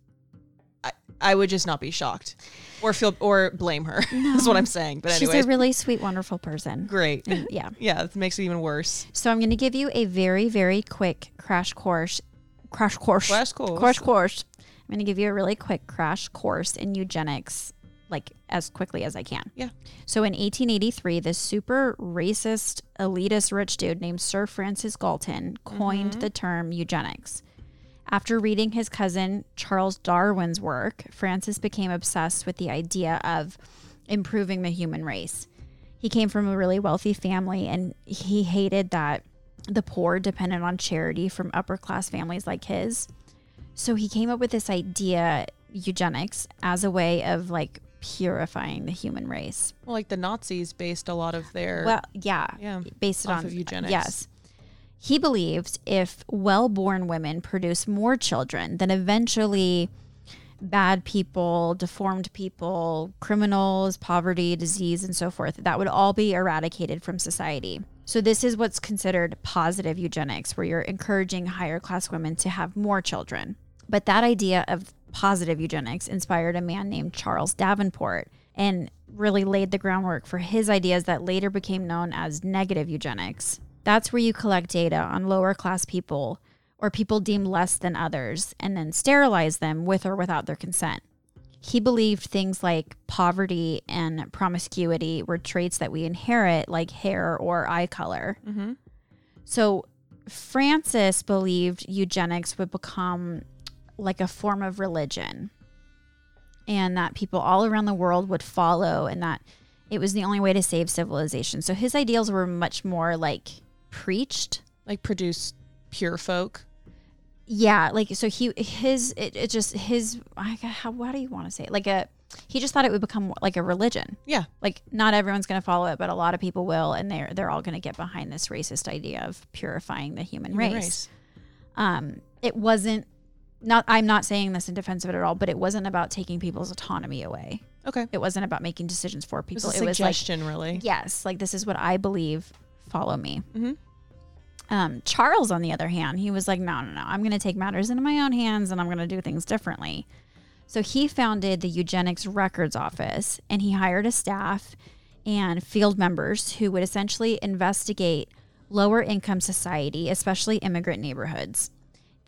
I, I would just not be shocked, or feel or blame her. That's what I'm saying. But She's a really sweet, wonderful person. great. And yeah. Yeah, it makes it even worse. So I'm going to give you a very, very quick crash course. Crash course. Crash course. Crash course. I'm going to give you a really quick crash course in eugenics, like as quickly as I can. Yeah. So in 1883, this super racist, elitist rich dude named Sir Francis Galton coined Mm-hmm. the term eugenics. After reading his cousin Charles Darwin's work, Francis became obsessed with the idea of improving the human race. He came from a really wealthy family and he hated that the poor depended on charity from upper class families like his. So he came up with this idea, eugenics, as a way of like purifying the human race. Well, like the Nazis based a lot of their. Well, yeah, yeah. based off on of eugenics. Yes. He believed if well born women produce more children, then eventually bad people, deformed people, criminals, poverty, disease, and so forth, that would all be eradicated from society. So, this is what's considered positive eugenics, where you're encouraging higher class women to have more children. But that idea of positive eugenics inspired a man named Charles Davenport and really laid the groundwork for his ideas that later became known as negative eugenics. That's where you collect data on lower class people or people deemed less than others and then sterilize them with or without their consent. He believed things like poverty and promiscuity were traits that we inherit, like hair or eye color. Mm-hmm. So Francis believed eugenics would become like a form of religion and that people all around the world would follow and that it was the only way to save civilization. So his ideals were much more like preached. Like produce pure folk. yeah, like so he his it, it just his I, how what do you want to say like a he just thought it would become like a religion. Yeah. Like not everyone's going to follow it, but a lot of people will, and they're they're all going to get behind this racist idea of purifying the human, Human race. Um, it wasn't not. I'm not saying this in defense of it at all, but it wasn't about taking people's autonomy away. Okay. It wasn't about making decisions for It people. was a It was like suggestion, really. yes, like this is what I believe. Follow me. Mhm. Um, Charles, on the other hand, he was like, no, no, no, I'm going to take matters into my own hands and I'm going to do things differently. So he founded the Eugenics Records Office and he hired a staff and field members who would essentially investigate lower income society, especially immigrant neighborhoods.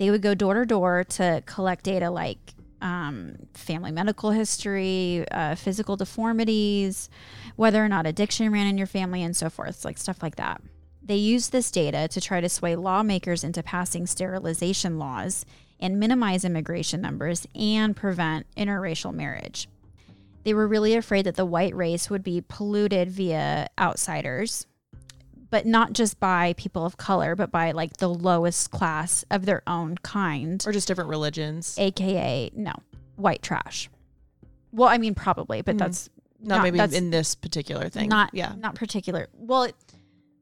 They would go door to door to collect data like um, family medical history, uh, physical deformities, whether or not addiction ran in your family, and so forth, like stuff like that. They used this data to try to sway lawmakers into passing sterilization laws and minimize immigration numbers and prevent interracial marriage. They were really afraid that the white race would be polluted via outsiders, but not just by people of color, but by like the lowest class of their own kind, Or just different religions. aka no, white trash. Well, I mean probably, but Mhm. that's Not, not- maybe that's in this particular thing. not yeah. not particular. Well, it,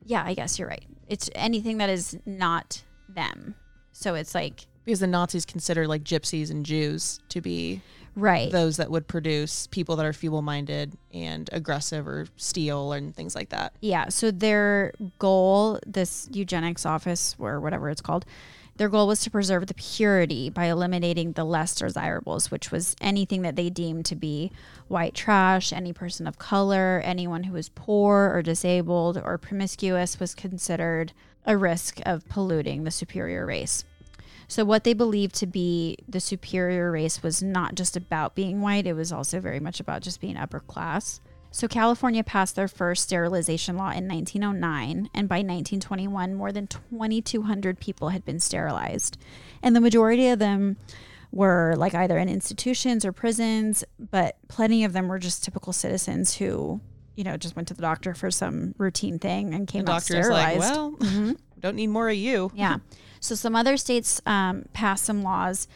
yeah, I guess you're right. It's anything that is not them. So it's like Because the Nazis consider like gypsies and Jews to be right. those that would produce people that are feeble minded and aggressive or steal and things like that. Yeah. So their goal, this eugenics office or whatever it's called, their goal was to preserve the purity by eliminating the less desirables, which was anything that they deemed to be white trash, any person of color, anyone who was poor or disabled or promiscuous was considered a risk of polluting the superior race. So, what they believed to be the superior race was not just about being white, it was also very much about just being upper class. So, California passed their first sterilization law in 1909, and by 1921, more than 2,200 people had been sterilized. And the majority of them were like either in institutions or prisons, but plenty of them were just typical citizens who, you know, just went to the doctor for some routine thing and came The out sterilized. like, well, Mhm. don't need more of you. Yeah. So some other states um, passed some laws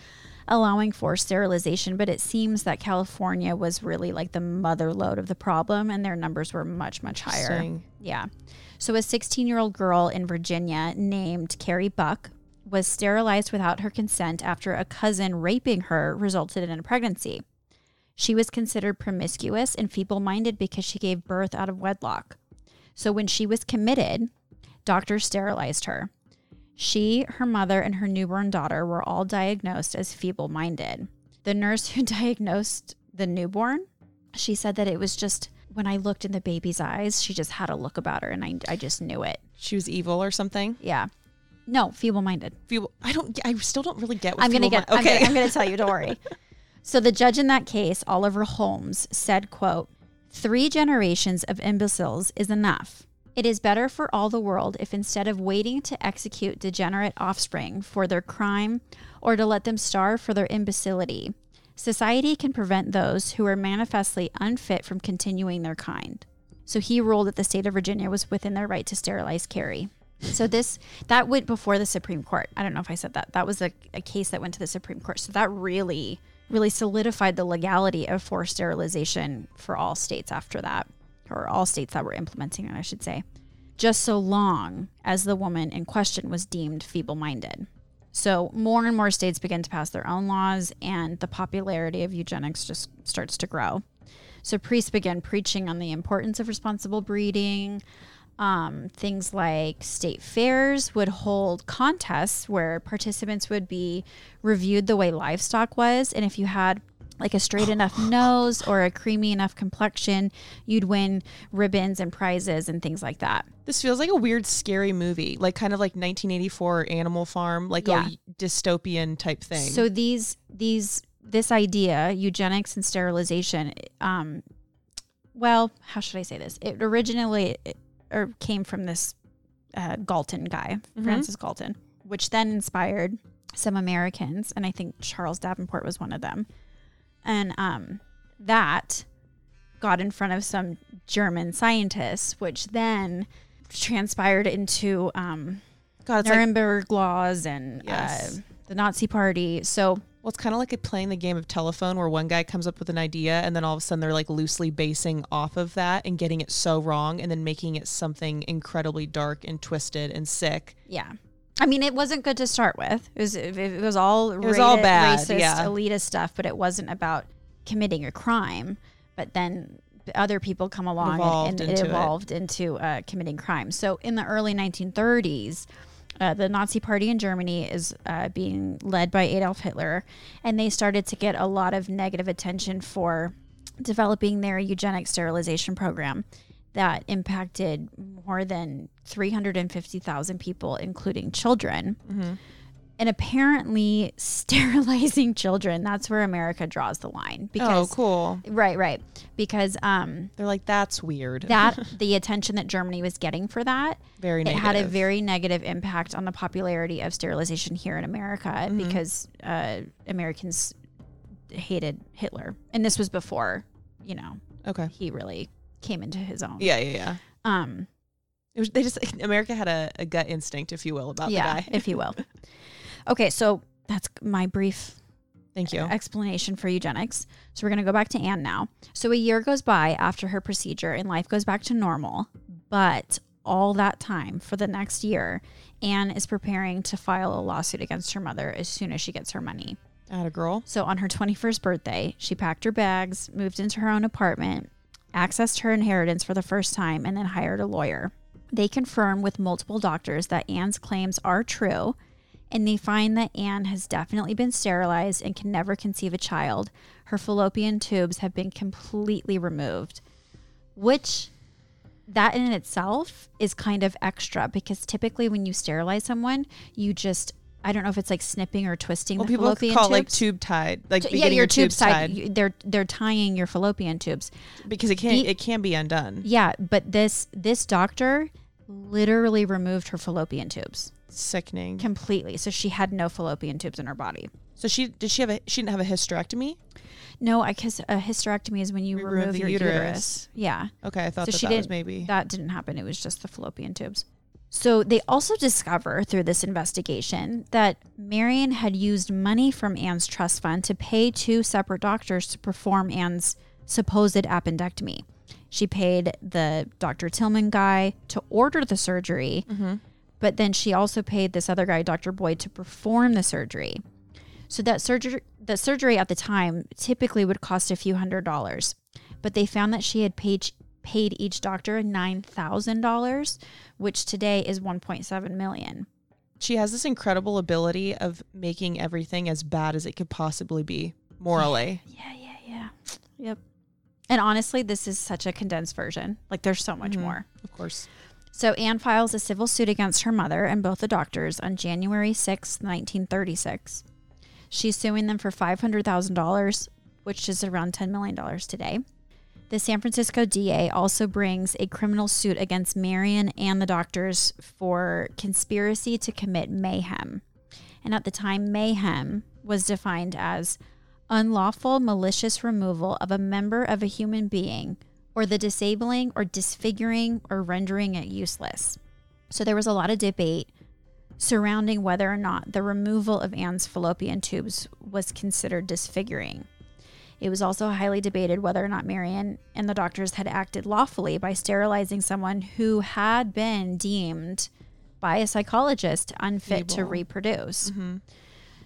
allowing for sterilization, but it seems that California was really like the mother lode of the problem, and their numbers were much much higher. Yeah. So a 16 year old girl in Virginia named Carrie Buck was sterilized without her consent after a cousin raping her resulted in a pregnancy. She was considered promiscuous and feeble minded because she gave birth out of wedlock. So when she was committed, doctors sterilized her. She, her mother, and her newborn daughter were all diagnosed as feeble minded. The nurse who diagnosed the newborn, she said that it was just when I looked in the baby's eyes, she just had a look about her and I, I just knew it. She was evil or something. Yeah. No, feeble minded. Feeble. I don't. I still don't really get. What I'm gonna get. mi- I'm gonna, I'm gonna tell you. Don't worry. So the judge in that case, Oliver Holmes, said, "quote Three generations of imbeciles is enough. It is better for all the world if instead of waiting to execute degenerate offspring for their crime or to let them starve for their imbecility, society can prevent those who are manifestly unfit from continuing their kind." So he ruled that the state of Virginia was within their right to sterilize Carrie. So this that went before the Supreme Court. I don't know if I said that. That was a, a case that went to the Supreme Court. So that really, really solidified the legality of forced sterilization for all states after that, or all states that were implementing it, I should say, just so long as the woman in question was deemed feeble-minded. So more and more states begin to pass their own laws, and the popularity of eugenics just starts to grow. So priests began preaching on the importance of responsible breeding. Um, things like state fairs would hold contests where participants would be reviewed the way livestock was. And if you had like a straight enough nose or a creamy enough complexion, you'd win ribbons and prizes and things like that. This feels like a weird, scary movie, like kind of like 1984 Animal Farm, like Yeah. a dystopian type thing. So these these this idea, eugenics and sterilization, um, well, how should I say this? It originally or came from this uh, Galton guy, Mhm. Francis Galton, which then inspired some Americans, and I think Charles Davenport was one of them. And um, that got in front of some German scientists, which then transpired into um, God, it's like Nuremberg laws and Yes. uh, the Nazi Party. So Well, it's kind of like playing the game of telephone where one guy comes up with an idea and then all of a sudden they're like loosely basing off of that and getting it so wrong and then making it something incredibly dark and twisted and sick. yeah. I mean, it wasn't good to start with. It was it, it was all it was all bad, racist, yeah. elitist stuff, but it wasn't about committing a crime. But then other people come along Evolved and, and it it. evolved into uh, committing crimes. So in the early 1930s, uh, the Nazi Party in Germany is uh, being led by Adolf Hitler, and they started to get a lot of negative attention for developing their eugenic sterilization program that impacted more than 350,000 people, including children. Mm-hmm. And apparently, sterilizing children, that's where America draws the line. Because, oh, Because, cool. right, right. Because um, They're like, that's weird. that, the attention that Germany was getting for that, very it negative. had a very negative impact on the popularity of sterilization here in America Mm-hmm. because uh, Americans hated Hitler. And this was before, you know, okay. he really came into his own. Yeah, yeah, yeah. Um, It was, they just America had a, a gut instinct, if you will, about yeah, the guy. if you will. Okay, so that's my brief Thank you. explanation for eugenics. So we're going to go back to Anne now. So a year goes by after her procedure and life goes back to normal. But all that time for the next year, Anne is preparing to file a lawsuit against her mother as soon as she gets her money. At a girl. So on her 21st birthday, she packed her bags, moved into her own apartment, accessed her inheritance for the first time, and then hired a lawyer. They confirm with multiple doctors that Anne's claims are true, and they find that Anne has definitely been sterilized and can never conceive a child. Her fallopian tubes have been completely removed, which that in itself is kind of extra because typically when you sterilize someone, you just I don't know if it's like snipping or twisting Well, the people fallopian call it like tube tied, like yeah, your, your tubes tubes tied. tied They're they're tying your fallopian tubes. because it can the- it can be undone. Yeah, but this this doctor literally removed her fallopian tubes Sickening. completely, so she had no fallopian tubes in her body. So she did she have a she didn't have a hysterectomy? No, I guess a hysterectomy is when you Remove remove, the your uterus. uterus. Yeah, Okay, I thought So that, she that was didn't- maybe. that didn't happen. It was just the fallopian tubes. So they also discover through this investigation that Marion had used money from Anne's trust fund to pay two separate doctors to perform Anne's supposed appendectomy. She paid the Dr. Tillman guy to order the surgery, mm-hmm. but then she also paid this other guy, Dr. Boyd, to perform the surgery. So that surgery, the surgery at the time typically would cost a few hundred dollars, but they found that she had paid paid each doctor nine thousand dollars, which today is one point seven million. she has this incredible ability of making everything as bad as it could possibly be morally. Yeah, yeah, yeah. Yep. And honestly, this is such a condensed version. Like, there's so much Mhm. more. Of course. So Anne files a civil suit against her mother and both the doctors on January sixth, 1936. She's suing them for $500,000, which is around $10 million today. The San Francisco DA also brings a criminal suit against Marion and the doctors for conspiracy to commit mayhem. And at the time, mayhem was defined as unlawful malicious removal of a member of a human being or the disabling or disfiguring or rendering it useless. So there was a lot of debate surrounding whether or not the removal of Anne's fallopian tubes was considered disfiguring. It was also highly debated whether or not Marion and the doctors had acted lawfully by sterilizing someone who had been deemed by a psychologist unfit to Feeble. reproduce. hmm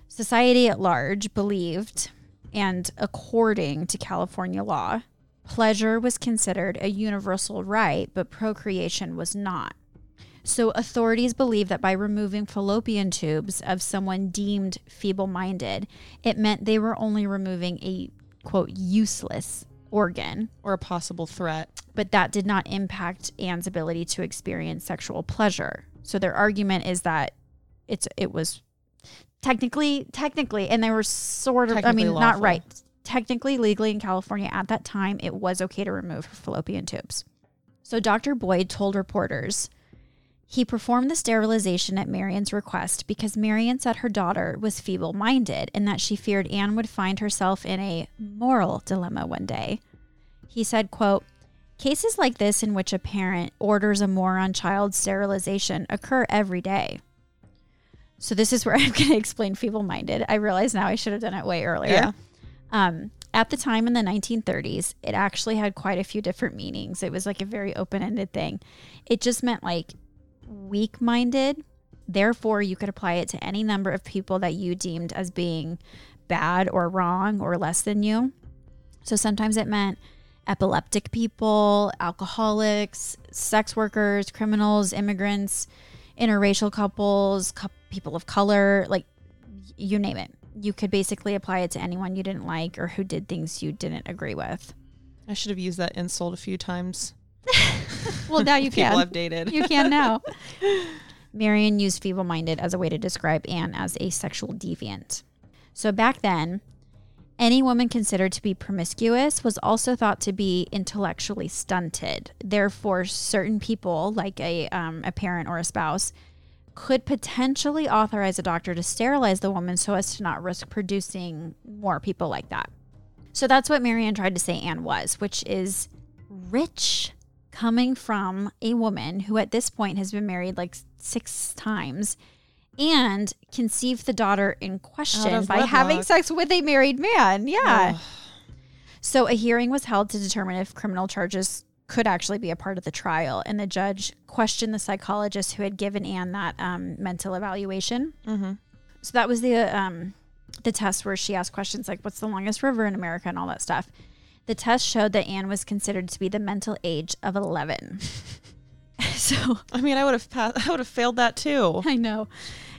Society at large believed, and according to California law, pleasure was considered a universal right, but procreation was not. So authorities believed that by removing fallopian tubes of someone deemed feeble minded, it meant they were only removing a quote useless organ, Or a possible threat. but that did not impact Anne's ability to experience sexual pleasure. So their argument is that it's it was technically technically and they were sort of I mean not right. Technically legally in California at that time it was okay to remove her fallopian tubes. So Dr. Boyd told reporters he performed the sterilization at Marion's request because Marion said her daughter was feeble minded and that she feared Anne would find herself in a moral dilemma one day. He said, quote, Cases like this in which a parent orders a moron child sterilization occur every day. So this is where I'm going to explain feeble-minded. I realize now I should have done it way earlier. Yeah. Um, at the time in the 1930s, it actually had quite a few different meanings. It was like a very open-ended thing. It just meant like weak-minded. Therefore, you could apply it to any number of people that you deemed as being bad or wrong or less than you. So sometimes it meant epileptic people, alcoholics, sex workers, criminals, immigrants, interracial couples, cou- people of color, like you name it. You could basically apply it to anyone you didn't like or who did things you didn't agree with. I should have used that insult a few times. Well, now you can. I've dated. you can now. Marion used feeble minded as a way to describe Anne as a sexual deviant. So back then, any woman considered to be promiscuous was also thought to be intellectually stunted. Therefore, certain people, like a, um, a parent or a spouse, could potentially authorize a doctor to sterilize the woman so as to not risk producing more people like that. So that's what Marion tried to say Anne was, which is rich coming from a woman who at this point has been married like six times and conceived the daughter in question by having sex with a married man. Yeah. Ugh. So a hearing was held to determine if criminal charges could actually be a part of the trial, and the judge questioned the psychologist who had given Anne that um, mental evaluation. Mm-hmm. So that was the um, the test where she asked questions like, "What's the longest river in America?" and all that stuff. The test showed that Anne was considered to be the mental age of eleven. so I mean, I would have passed. I would have failed that too. I know.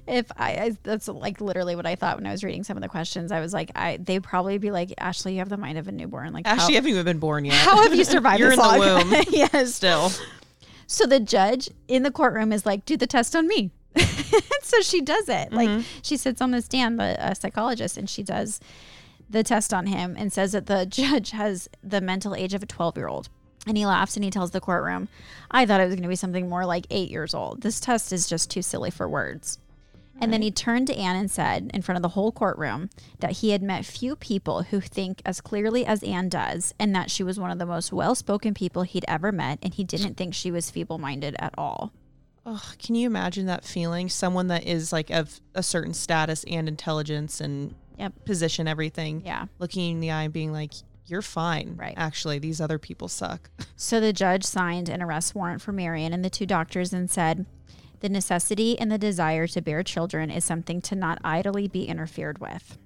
If I, I, that's like literally what I thought when I was reading some of the questions. I was like, I, they'd probably be like, Ashley, you have the mind of a newborn. Like, Actually, how, you haven't even been born yet. how have you survived You're in long? the womb yes. still. So the judge in the courtroom is like, do the test on me. so she does it. Like she sits on the stand, the uh, psychologist, and she does the test on him and says that the judge has the mental age of a 12 year old. And he laughs and he tells the courtroom, I thought it was going to be something more like eight years old. This test is just too silly for words. And then he turned to Anne and said, in front of the whole courtroom, that he had met few people who think as clearly as Anne does, and that she was one of the most well spoken people he'd ever met, and he didn't think she was feeble minded at all. Oh, can you imagine that feeling? Someone that is like of a certain status and intelligence and Yep. position, everything, Yeah. looking in the eye and being like, "You're fine." Right. Actually, these other people suck. So the judge signed an arrest warrant for Marion and the two doctors and said, The necessity and the desire to bear children is something to not idly be interfered with.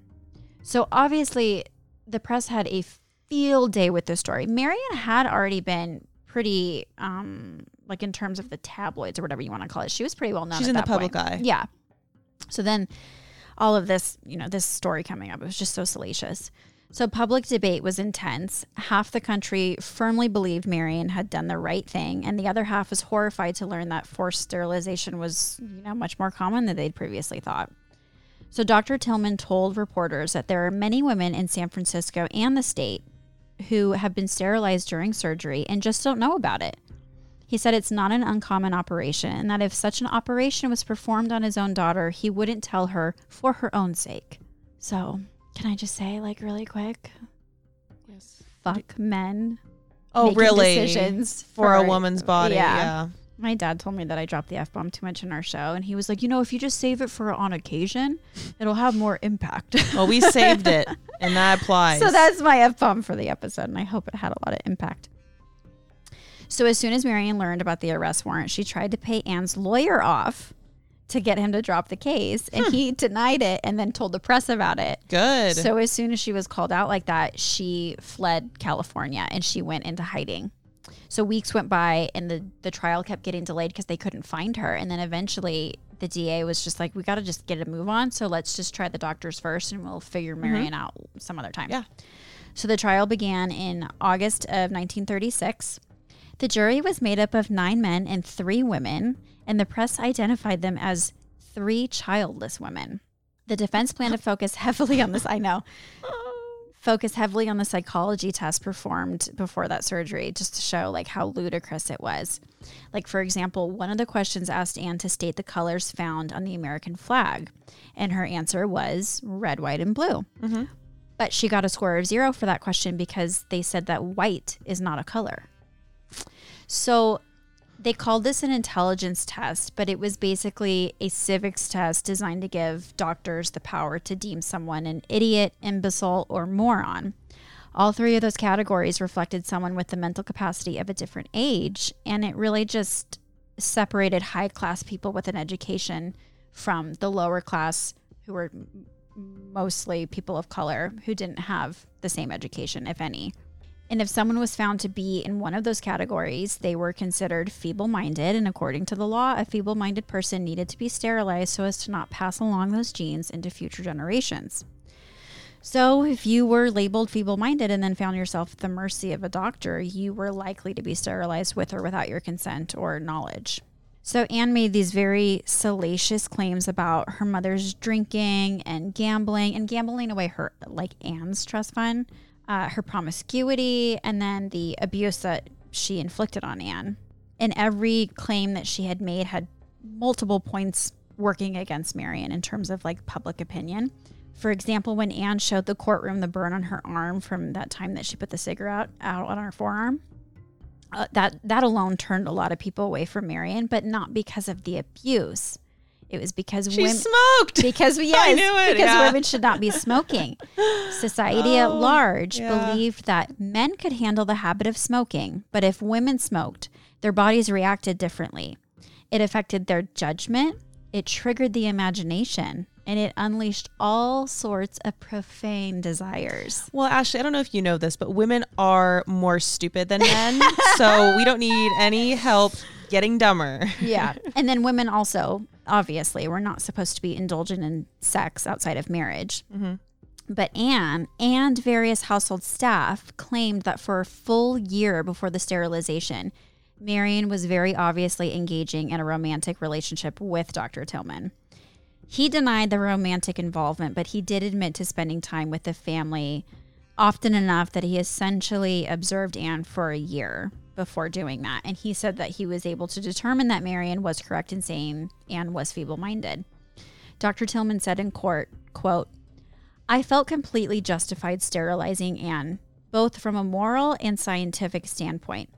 So obviously, the press had a field day with this story. Marion had already been pretty, um, like in terms of the tabloids or whatever you want to call it, she was pretty well known. She's in the public point. eye. Yeah. So then all of this, you know, this story coming up, it was just so salacious. So public debate was intense. Half the country firmly believed Marion had done the right thing, and the other half was horrified to learn that forced sterilization was, you know, much more common than they'd previously thought. So Dr. Tillman told reporters that there are many women in San Francisco and the state who have been sterilized during surgery and just don't know about it. He said it's not an uncommon operation and that if such an operation was performed on his own daughter, he wouldn't tell her for her own sake. So, can I just say, like, really quick? Yes. Fuck men. Oh, really? Decisions For a woman's body. Yeah. Yeah. My dad told me that I dropped the F bomb too much in our show, and he was like, you know, if you just save it for on occasion, it'll have more impact. Well, we saved it, and that applies. So that's my F bomb for the episode, and I hope it had a lot of impact. So as soon as Marion learned about the arrest warrant, she tried to pay Anne's lawyer off to get him to drop the case, and hmm. he denied it and then told the press about it. good. So as soon as she was called out like that, she fled California and she went into hiding. So weeks went by and the, the trial kept getting delayed because they couldn't find her. And then eventually the DA was just like, we got to just get a move on. So let's just try the doctors first and we'll figure mm-hmm. Marion out some other time. Yeah. So the trial began in August of 1936. The jury was made up of nine men and three women, and the press identified them as three childless women. The defense planned to focus heavily on this. I know focus heavily on the psychology test performed before that surgery just to show like how ludicrous it was. Like for example, one of the questions asked Anne to state the colors found on the American flag, and her answer was red, white, and blue. Mm-hmm. But she got a score of zero for that question because they said that white is not a color. So They called this an intelligence test, but it was basically a civics test designed to give doctors the power to deem someone an idiot, imbecile, or moron. All three of those categories reflected someone with the mental capacity of a different age, and it really just separated high class people with an education from the lower class who were mostly people of color who didn't have the same education, if any. And if someone was found to be in one of those categories, they were considered feeble minded. And according to the law, a feeble minded person needed to be sterilized so as to not pass along those genes into future generations. So, if you were labeled feeble minded and then found yourself at the mercy of a doctor, you were likely to be sterilized with or without your consent or knowledge. So, Anne made these very salacious claims about her mother's drinking and gambling and gambling away her, like Anne's trust fund, uh, her promiscuity, and then the abuse that she inflicted on Anne. And every claim that she had made had multiple points working against Marion in terms of like public opinion. For example, when Anne showed the courtroom the burn on her arm from that time that she put the cigarette out on her forearm, uh, that that alone turned a lot of people away from Marion, but not because of the abuse. It was because She women smoked. because yes, knew it, because yeah. women should not be smoking. Society at Oh, large yeah. believed that men could handle the habit of smoking, but if women smoked, their bodies reacted differently. It affected their judgment, it triggered the imagination, and it unleashed all sorts of profane desires. Well, Ashley, I don't know if you know this, but women are more stupid than men, so we don't need any help getting dumber. Yeah. and then women also, obviously, we're not supposed to be indulgent in sex outside of marriage. Mm-hmm. But Anne and various household staff claimed that for a full year before the sterilization, Marion was very obviously engaging in a romantic relationship with Dr. Tillman. He denied the romantic involvement, but he did admit to spending time with the family often enough that he essentially observed Anne for a year before doing that. And he said that he was able to determine that Marion was correct in saying Anne was feeble minded. Dr. Tillman said in court, quote, I felt completely justified sterilizing Anne, both from a moral and scientific standpoint.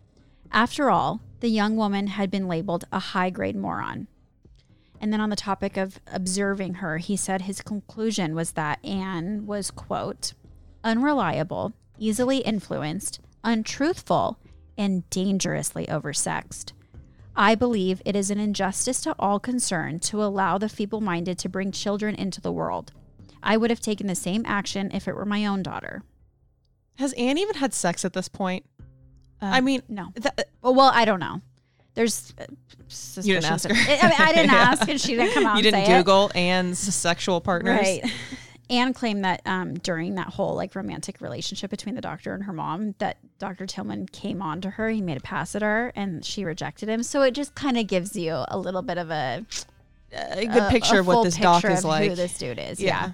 After all, the young woman had been labeled a high grade moron. And then on the topic of observing her, he said his conclusion was that Anne was, quote, unreliable, easily influenced, untruthful, and dangerously oversexed. I believe it is an injustice to all concerned to allow the feeble minded to bring children into the world. I would have taken the same action if it were my own daughter. Has Anne even had sex at this point? Uh, I mean, no. that, Well, well, I don't know. There's uh, You didn't ask her. I, mean, I didn't Yeah. ask, and she didn't come out. you didn't say it. Google Anne's sexual partners. Right. Anne claimed that um, during that whole like romantic relationship between the doctor and her mom, that Dr. Tillman came on to her. He made a pass at her, and she rejected him. So it just kind of gives you a little bit of a, A good a- picture a of what this doc is of like. Who this dude is? Yeah. Yeah.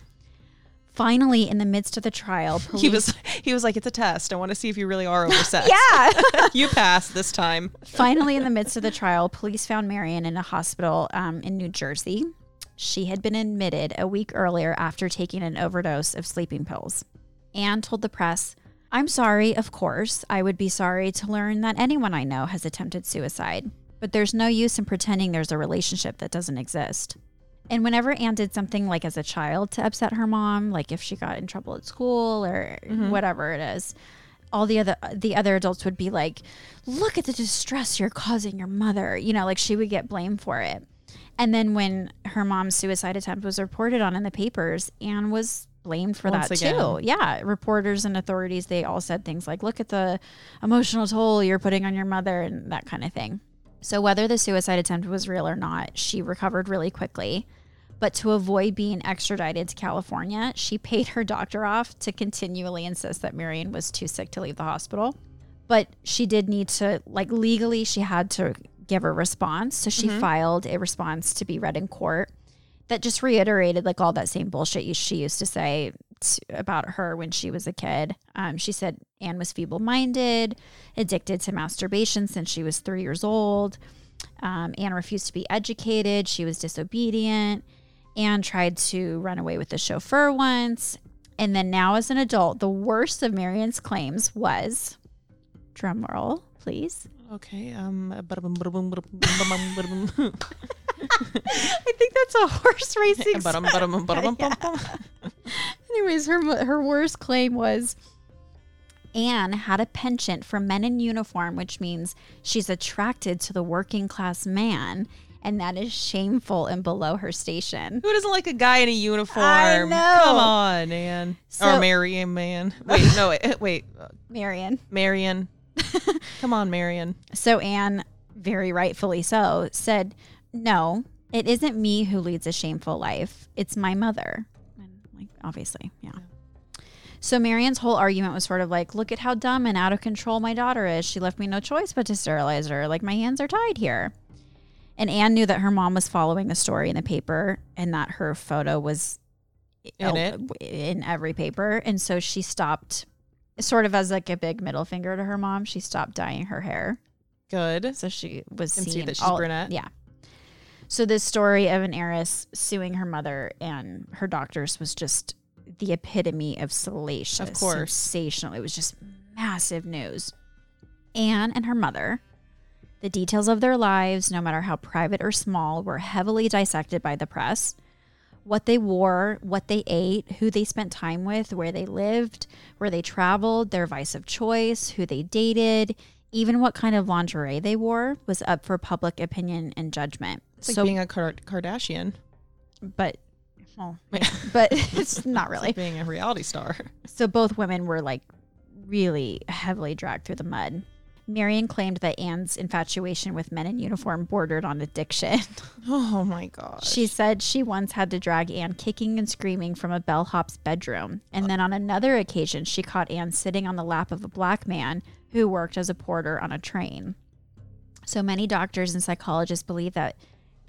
Finally, in the midst of the trial, police. He was he was like, it's a test. I want to see if you really are oversexed. yeah. you passed this time. Finally, in the midst of the trial, police found Marion in a hospital um, in New Jersey. She had been admitted a week earlier after taking an overdose of sleeping pills. Anne told the press, I'm sorry, of course. I would be sorry to learn that anyone I know has attempted suicide, but there's no use in pretending there's a relationship that doesn't exist. And whenever Anne did something like as a child to upset her mom, like if she got in trouble at school or mm-hmm. whatever it is, all the other the other adults would be like, "Look at the distress you're causing your mother." You know, like she would get blamed for it. And then when her mom's suicide attempt was reported on in the papers, Anne was blamed for Once that again. too. Yeah, reporters and authorities they all said things like, "Look at the emotional toll you're putting on your mother" and that kind of thing. So whether the suicide attempt was real or not, she recovered really quickly. But to avoid being extradited to California, she paid her doctor off to continually insist that Marion was too sick to leave the hospital. But she did need to, like legally, she had to give a response. So she mm-hmm. filed a response to be read in court that just reiterated like all that same bullshit she used to say t- about her when she was a kid. Um, she said Anne was feeble minded, addicted to masturbation since she was three years old. Um, Anne refused to be educated. She was disobedient. Anne tried to run away with the chauffeur once. And then now, as an adult, the worst of Marion's claims was drumroll, please. Okay. Um. I think that's a horse racing. Ba-dum, ba-dum, ba-da-bum, Yeah. bum, bum. Anyways, her her worst claim was Anne had a penchant for men in uniform, which means she's attracted to the working class man, and that is shameful and below her station. Who doesn't like a guy in a uniform? I know. Come on, Anne. So- or Marion, man. Wait, no, wait, wait. Marion. Marion. Come on, Marion. So Anne, very rightfully so, said, No, it isn't me who leads a shameful life. It's my mother. And like obviously, yeah. So Marion's whole argument was sort of like, look at how dumb and out of control my daughter is. She left me no choice but to sterilize her. Like my hands are tied here. And Anne knew that her mom was following the story in the paper and that her photo was In it? in every paper. And so she stopped sort of as like a big middle finger to her mom. She stopped dyeing her hair. Good. So she was Can see seen that she's brunette. Yeah. So this story of an heiress suing her mother and her doctors was just the epitome of salacious, Of course. sensational. It was just massive news. Anne and her mother, the details of their lives, no matter how private or small, were heavily dissected by the press. What they wore, what they ate, who they spent time with, where they lived, where they traveled, their vice of choice, who they dated, even what kind of lingerie they wore was up for public opinion and judgment. It's like so, being a Kar- Kardashian. but, well, but it's not It's really. like being a reality star. So both women were like really heavily dragged through the mud. Marion claimed that Anne's infatuation with men in uniform bordered on addiction. Oh my gosh. She said she once had to drag Anne kicking and screaming from a bellhop's bedroom. And then on another occasion, she caught Anne sitting on the lap of a black man who worked as a porter on a train. So many doctors and psychologists believe that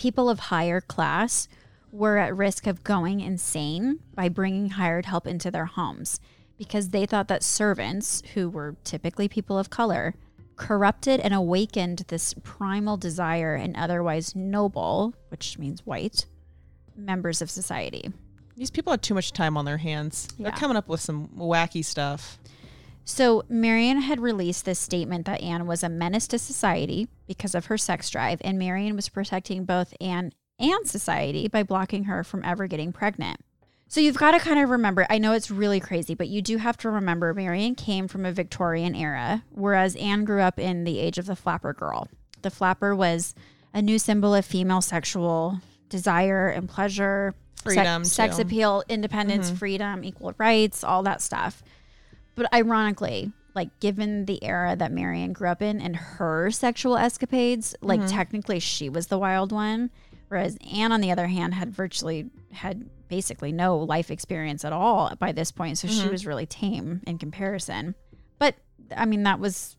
people of higher class were at risk of going insane by bringing hired help into their homes because they thought that servants, who were typically people of color, corrupted and awakened this primal desire in otherwise noble, which means white, members of society. These people have too much time on their hands. They're coming up with some wacky stuff. So, Marion had released this statement that Anne was a menace to society because of her sex drive, and Marion was protecting both Anne and society by blocking her from ever getting pregnant. So, you've got to kind of remember I know it's really crazy, but you do have to remember Marion came from a Victorian era, whereas Anne grew up in the age of the flapper girl. The flapper was a new symbol of female sexual desire and pleasure, Freedom, sex appeal, independence, mm-hmm. freedom, equal rights, all that stuff. But ironically, like given the era that Marion grew up in and her sexual escapades, like mm-hmm. technically she was the wild one, whereas Anne, on the other hand, had virtually had basically no life experience at all by this point, so she mm-hmm. was really tame in comparison. But I mean, that was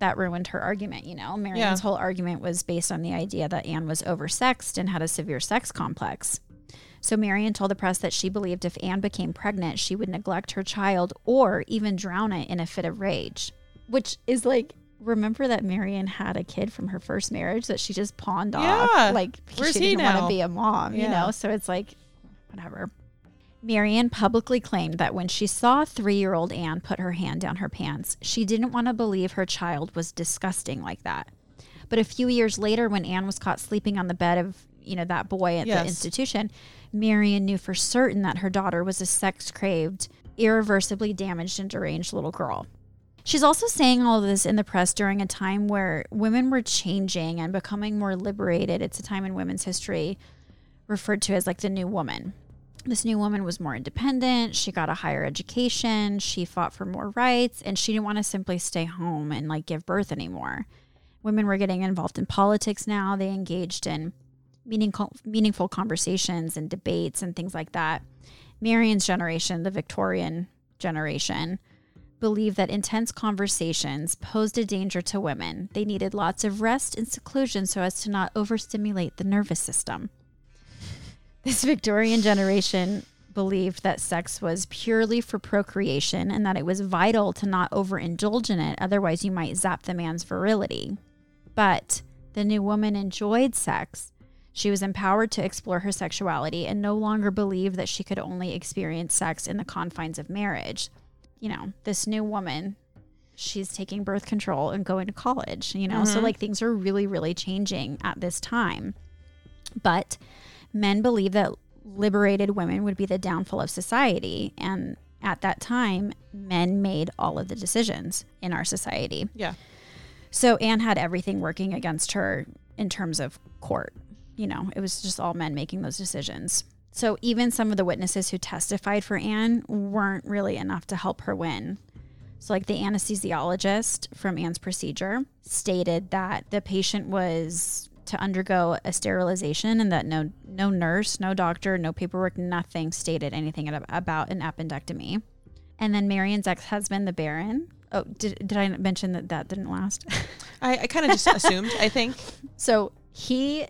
that ruined her argument. You know, Marion's whole argument was based on the idea that Anne was oversexed and had a severe sex complex. So Marion told the press that she believed if Anne became pregnant, she would neglect her child or even drown it in a fit of rage. Which is like, remember that Marion had a kid from her first marriage that she just pawned Yeah. off, like Where's she he didn't want to be a mom, you know. So it's like, whatever. Marion publicly claimed that when she saw three year old Anne put her hand down her pants, she didn't want to believe her child was disgusting like that. But a few years later, when Anne was caught sleeping on the bed of, you know, that boy at Yes. the institution, Marion knew for certain that her daughter was a sex craved, irreversibly damaged and deranged little girl. She's also saying all of this in the press during a time where women were changing and becoming more liberated. It's a time in women's history referred to as like the new woman. This new woman was more independent. She got a higher education. She fought for more rights and she didn't want to simply stay home and like give birth anymore. Women were getting involved in politics now. They engaged in meaningful, meaningful conversations and debates and things like that. Marion's generation, the Victorian generation, believed that intense conversations posed a danger to women. They needed lots of rest and seclusion so as to not overstimulate the nervous system. This Victorian generation believed that sex was purely for procreation and that it was vital to not overindulge in it, otherwise, you might zap the man's virility. But the new woman enjoyed sex. She was empowered to explore her sexuality and no longer believed that she could only experience sex in the confines of marriage. You know, this new woman she's taking birth control and going to college, you know? So, mm-hmm. like, things are really, really changing at this time. But men believe that liberated women would be the downfall of society. And at that time, men made all of the decisions in our society. Yeah. So Anne had everything working against her in terms of court. You know, it was just all men making those decisions. So even some of the witnesses who testified for Anne weren't really enough to help her win. So, like the anesthesiologist from Anne's procedure stated that the patient was to undergo a sterilization and that no no nurse, no doctor, no paperwork, nothing stated anything about an appendectomy. And then Marion's ex-husband, the Baron. Oh, did, did I mention that that didn't last? I, I kind of just assumed, I think. So he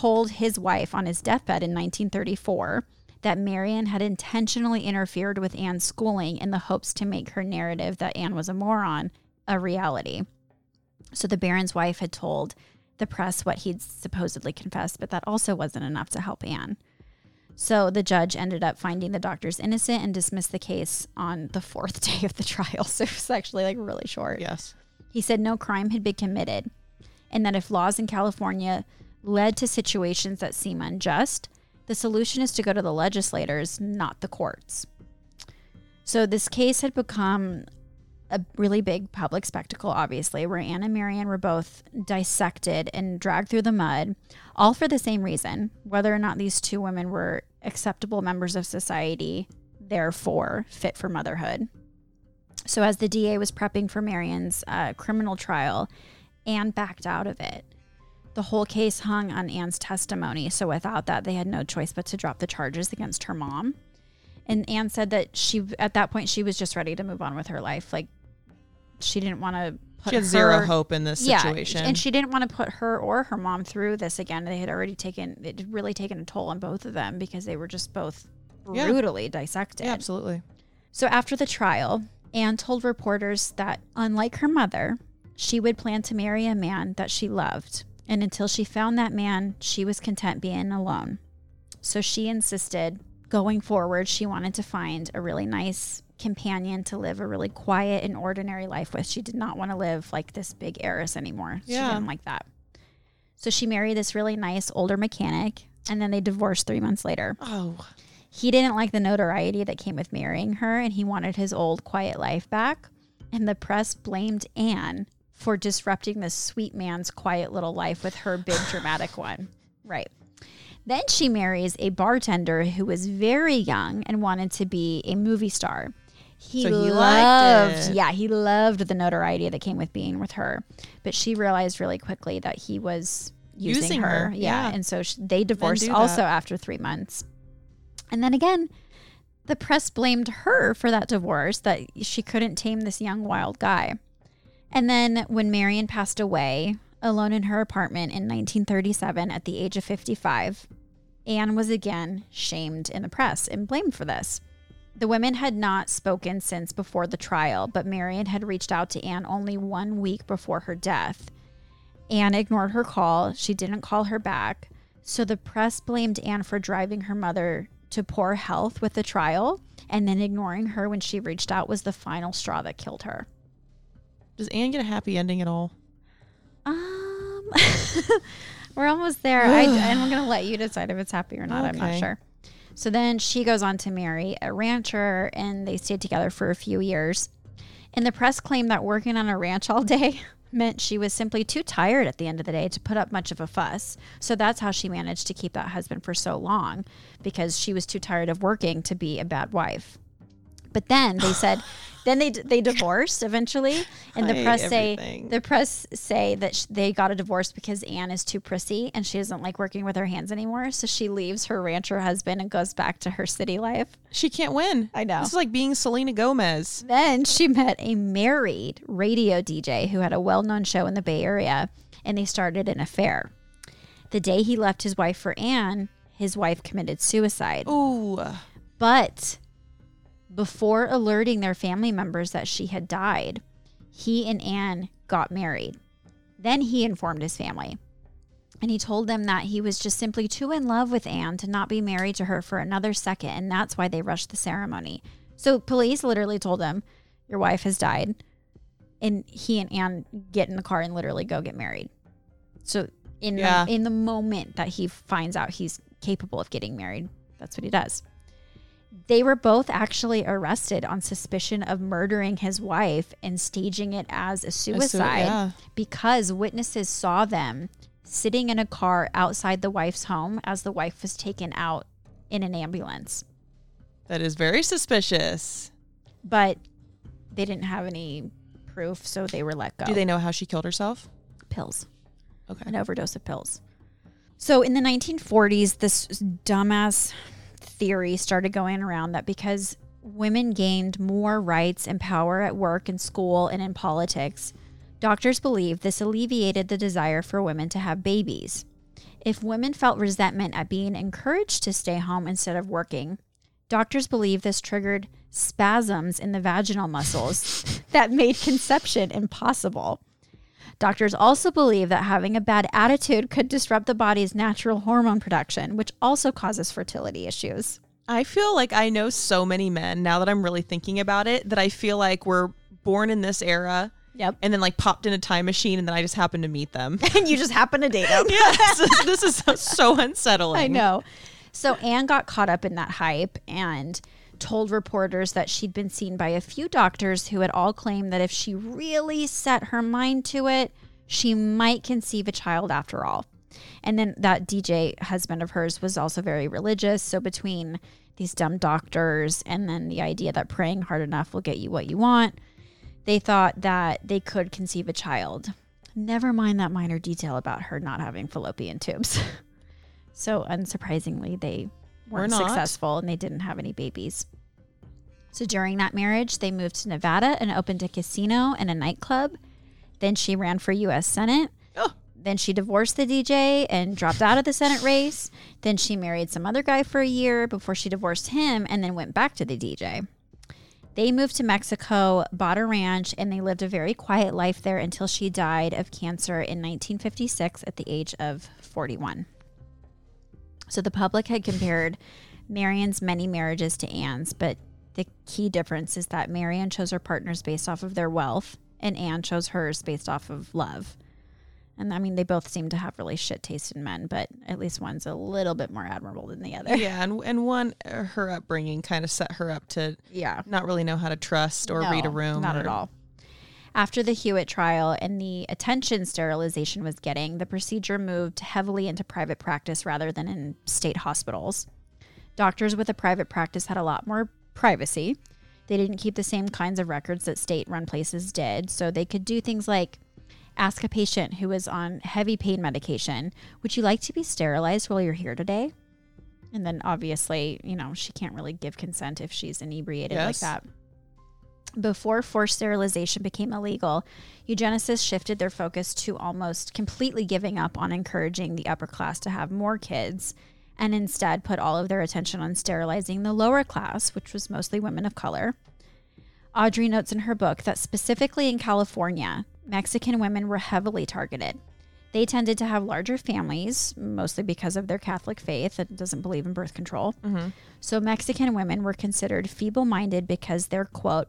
told his wife on his deathbed in 1934 that Marion had intentionally interfered with Anne's schooling in the hopes to make her narrative that Anne was a moron a reality. So the Baron's wife had told the press what he'd supposedly confessed, but that also wasn't enough to help Anne. So the judge ended up finding the doctors innocent and dismissed the case on the fourth day of the trial. So it was actually like really short. Yes. He said no crime had been committed, and that if laws in California led to situations that seem unjust, the solution is to go to the legislators, not the courts. So this case had become a really big public spectacle, obviously, where Anne and Marion were both dissected and dragged through the mud, all for the same reason whether or not these two women were acceptable members of society, therefore fit for motherhood. So, as the DA was prepping for Marion's uh, criminal trial, Anne backed out of it. The whole case hung on Anne's testimony, so without that, they had no choice but to drop the charges against her mom. And Anne said that she, at that point, she was just ready to move on with her life. Like, she didn't want to put She had her, zero hope in this yeah, situation. and she didn't want to put her or her mom through this again. They had already taken it had really taken a toll on both of them because they were just both Yeah. brutally dissected. yeah, absolutely. So after the trial, Anne told reporters that unlike her mother, she would plan to marry a man that she loved, and until she found that man, she was content being alone. So she insisted going forward, she wanted to find a really nice companion to live a really quiet and ordinary life with. She did not want to live like this big heiress anymore. Yeah. She didn't like that. So she married this really nice older mechanic, and then they divorced three months later. Oh, He didn't like the notoriety that came with marrying her, and he wanted his old quiet life back. And the press blamed Anne for disrupting this sweet man's quiet little life with her big dramatic one. Right. Then she marries a bartender who was very young and wanted to be a movie star. He, So he liked loved, yeah, he loved the notoriety that came with being with her. But she realized really quickly that he was using, Using her. her, Yeah. yeah. And so sh- they divorced also that. after three months. And then again, the press blamed her for that divorce, that she couldn't tame this young wild guy. And then when Marion passed away, alone in her apartment in 1937 at the age of 55, Anne was again shamed in the press and blamed for this. The women had not spoken since before the trial, but Marion had reached out to Anne only one week before her death. Anne ignored her call. She didn't call her back. So the press blamed Anne for driving her mother to poor health with the trial, and then ignoring her when she reached out was the final straw that killed her. Does Anne get a happy ending at all? Um, we're almost there. I, I'm going to let you decide if it's happy or not. I'm not sure. So then she goes on to marry a rancher, and they stayed together for a few years. And the press claimed that working on a ranch all day meant she was simply too tired at the end of the day to put up much of a fuss. So that's how she managed to keep that husband for so long because she was too tired of working to be a bad wife. But then they said, then they they divorced eventually, and the I hate press say the press say that sh- they got a divorce because Anne is too prissy and she doesn't like working with her hands anymore. So she leaves her rancher husband and goes back to her city life. She can't win. I know. This is like being Selena Gomez. Then she met a married radio DJ who had a well known show in the Bay Area, and they started an affair. The day he left his wife for Anne, his wife committed suicide. Ooh. But before alerting their family members that she had died, he and Anne got married. Then he informed his family. And he told them that he was just simply too in love with Anne to not be married to her for another second. And that's why they rushed the ceremony. So police literally told him, Your wife has died. and he and Anne get in the car and literally go get married. So in Yeah. the, in the moment that he finds out he's capable of getting married, that's what he does. They were both actually arrested on suspicion of murdering his wife and staging it as a A sui- suicide yeah. because witnesses saw them sitting in a car outside the wife's home as the wife was taken out in an ambulance. That is very suspicious. But they didn't have any proof, so they were let go. Do they know how she killed herself? pills, Okay. an overdose of pills. So in the 1940s, this dumbass theory started going around that because women gained more rights and power at work and school and in politics, doctors believed this alleviated the desire for women to have babies. If women felt resentment at being encouraged to stay home instead of working, doctors believe this triggered spasms in the vaginal muscles that made conception impossible. Doctors also believe that having a bad attitude could disrupt the body's natural hormone production, which also causes fertility issues. I feel like I know so many men now that I'm really thinking about it that I feel like we're born in this era Yep. and then like popped in a time machine and then I just happened to meet them. And you just happen to date them. yes, this is so, so unsettling. I know. So Anne got caught up in that hype and told reporters that she'd been seen by a few doctors who had all claimed that if she really set her mind to it, she might conceive a child after all. And then that DJ husband of hers was also very religious. So between these dumb doctors and then the idea that praying hard enough will get you what you want, they thought that they could conceive a child. Never mind that minor detail about her not having fallopian tubes. so unsurprisingly, they weren't not. successful and they didn't have any babies. So during that marriage, they moved to Nevada and opened a casino and a nightclub. Then she ran for U.S. Senate. Oh. Then she divorced the DJ and dropped out of the Senate race. Then she married some other guy for a year before she divorced him and then went back to the DJ. They moved to Mexico, bought a ranch, and they lived a very quiet life there until she died of cancer in 1956 at the age of 41. So the public had compared Marion's many marriages to Anne's, but the key difference is that Marion chose her partners based off of their wealth, and Anne chose hers based off of love. And I mean, they both seem to have really shit taste in men, but at least one's a little bit more admirable than the other. Yeah, and and one uh, her upbringing kind of set her up to Yeah. not really know how to trust or read a room. Not or- at all. After the Hewitt trial and the attention sterilization was getting, the procedure moved heavily into private practice rather than in state hospitals. Doctors with a private practice had a lot more privacy. They didn't keep the same kinds of records that state run places did, so they could do things like ask a patient who is on heavy pain medication, Would you like to be sterilized while you're here today? And then obviously, you know, she can't really give consent if she's inebriated like that. Before forced sterilization became illegal, eugenicists shifted their focus to almost completely giving up on encouraging the upper class to have more kids and instead put all of their attention on sterilizing the lower class, which was mostly women of color. Audrey notes in her book that specifically in California, Mexican women were heavily targeted. They tended to have larger families, mostly because of their Catholic faith that doesn't believe in birth control. Mm-hmm. So Mexican women were considered feeble minded because they're, quote,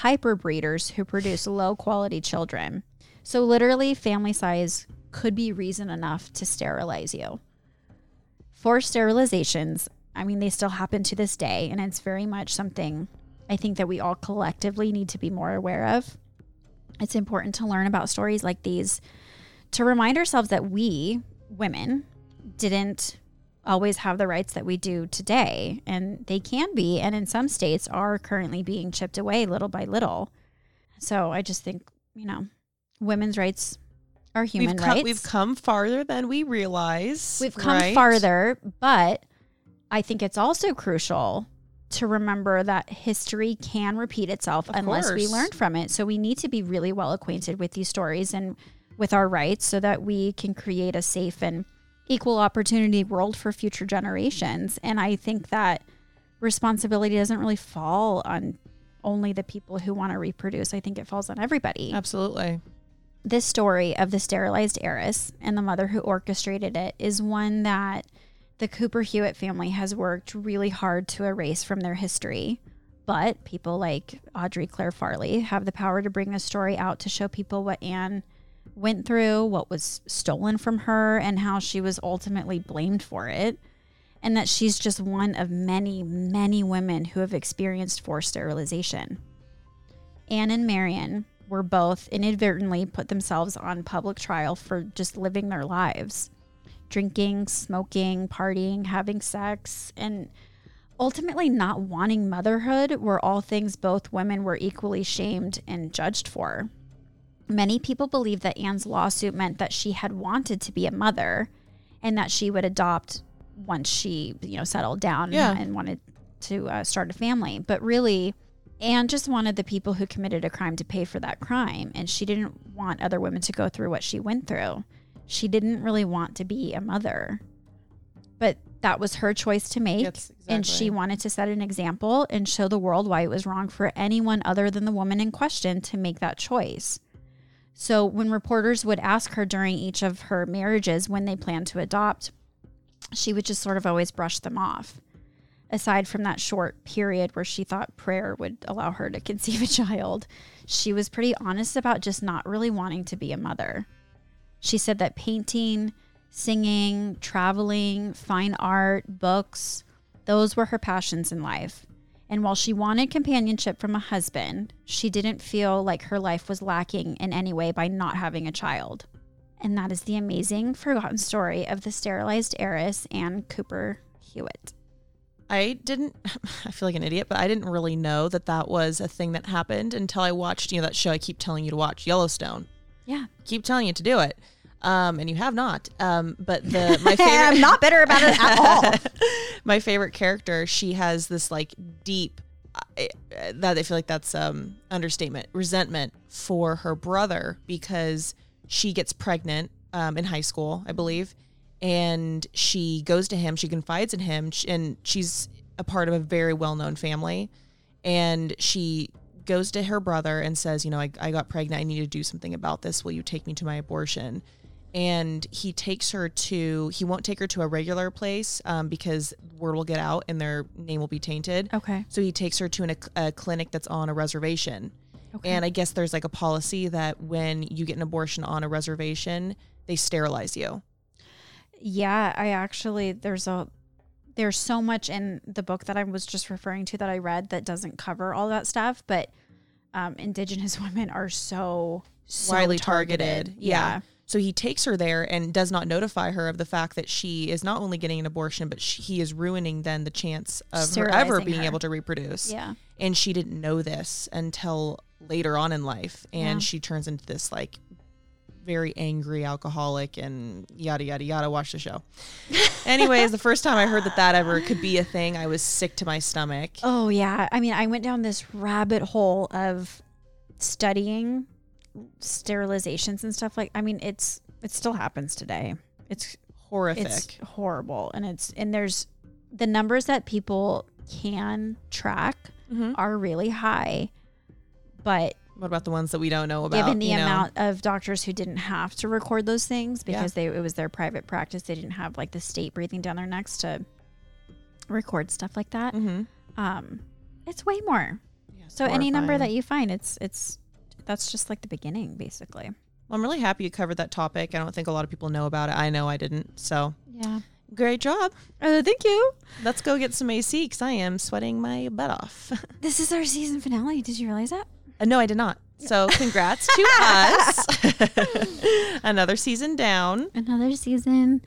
hyperbreeders who produce low quality children. So literally, family size could be reason enough to sterilize you. Forced sterilizations, I mean, they still happen to this day, and it's very much something I think that we all collectively need to be more aware of. It's important to learn about stories like these to remind ourselves that we, women, didn't always have the rights that we do today. And they can be, and in some states are currently being chipped away little by little. So I just think, you know, women's rights are human we've come, rights. We've come farther than we realize. We've come right? farther, but I think it's also crucial to remember that history can repeat itself Of unless we learn from it. So we need to be really well acquainted with these stories and with our rights so that we can create a safe and equal opportunity world for future generations. And I think that responsibility doesn't really fall on only the people who want to reproduce. I think it falls on everybody Absolutely. this story of the sterilized heiress and the mother who orchestrated it is one that the Cooper Hewitt family has worked really hard to erase from their history. But people like Audrey Clare Farley have the power to bring the story out to show people what Anne went through, what was stolen from her, and how she was ultimately blamed for it. And that she's just one of many, many women who have experienced forced sterilization. Anne and Marion were both inadvertently put themselves on public trial for just living their lives drinking, smoking, partying, having sex, and ultimately not wanting motherhood were all things both women were equally shamed and judged for. Many people believe that Anne's lawsuit meant that she had wanted to be a mother and that she would adopt once she, you know, settled down Yeah. and wanted to uh, start a family. But really, Anne just wanted the people who committed a crime to pay for that crime, and she didn't want other women to go through what she went through. She didn't really want to be a mother, but that was her choice to make. Yes, And she wanted to set an example and show the world why it was wrong for anyone other than the woman in question to make that choice. So when reporters would ask her during each of her marriages when they planned to adopt, she would just sort of always brush them off. Aside from that short period where she thought prayer would allow her to conceive a child, she was pretty honest about just not really wanting to be a mother. She said that painting, singing, traveling, fine art, books, those were her passions in life. And while she wanted companionship from a husband, she didn't feel like her life was lacking in any way by not having a child. And that is the amazing, forgotten story of the sterilized heiress, Anne Cooper Hewitt. I didn't, I feel like an idiot, but I didn't really know that that was a thing that happened until I watched, you know, that show I keep telling you to watch, Yellowstone. Yeah. Keep telling you to do it. Um, and you have not. Um, but the, my favorite, I'm not bitter about it at all. my favorite character, she has this like deep, I- that I feel like that's um understatement, resentment for her brother because she gets pregnant um, in high school, I believe, and she goes to him. She confides in him, and she's a part of a very well known family, and she goes to her brother and says, you know, I, I got pregnant. I need to do something about this. Will you take me to my abortion? And he takes her to he won't take her to a regular place um, because word will get out and their name will be tainted Okay. so he takes her to an, a clinic that's on a reservation Okay. and i guess there's like a policy that when you get an abortion on a reservation they sterilize you Yeah, I actually there's a there's so much in the book that I was just referring to that I read that doesn't cover all that stuff, but um, indigenous women are so, so widely targeted. Yeah. So he takes her there and does not notify her of the fact that she is not only getting an abortion, but she, he is ruining then the chance of her ever being her. able to reproduce. Yeah. And she didn't know this until later on in life. And Yeah. she turns into this like very angry alcoholic and yada, yada, yada. Watch the show. Anyways, the first time I heard that that ever could be a thing, I was sick to my stomach. Oh yeah. I mean, I went down this rabbit hole of studying sterilizations and stuff like I mean, it's it still happens today. It's Horrific. it's horrible and it's and there's the numbers that people can track Mhm. are really high. But What about the ones that we don't know about? given the you know? amount of doctors who didn't have to record those things because they it was their private practice, they didn't have like the state breathing down their necks to record stuff like that. Mhm. Um, it's way more. Yeah, it's So any number that you find, it's it's that's just like the beginning, basically. Well, I'm really happy you covered that topic. I don't think a lot of people know about it. I know I didn't. So Yeah. great job. Uh, thank you. Let's go get some AC because I am sweating my butt off. This is our season finale. Did you realize that? Uh, no, I did not. So congrats to us. Another season down. Another season.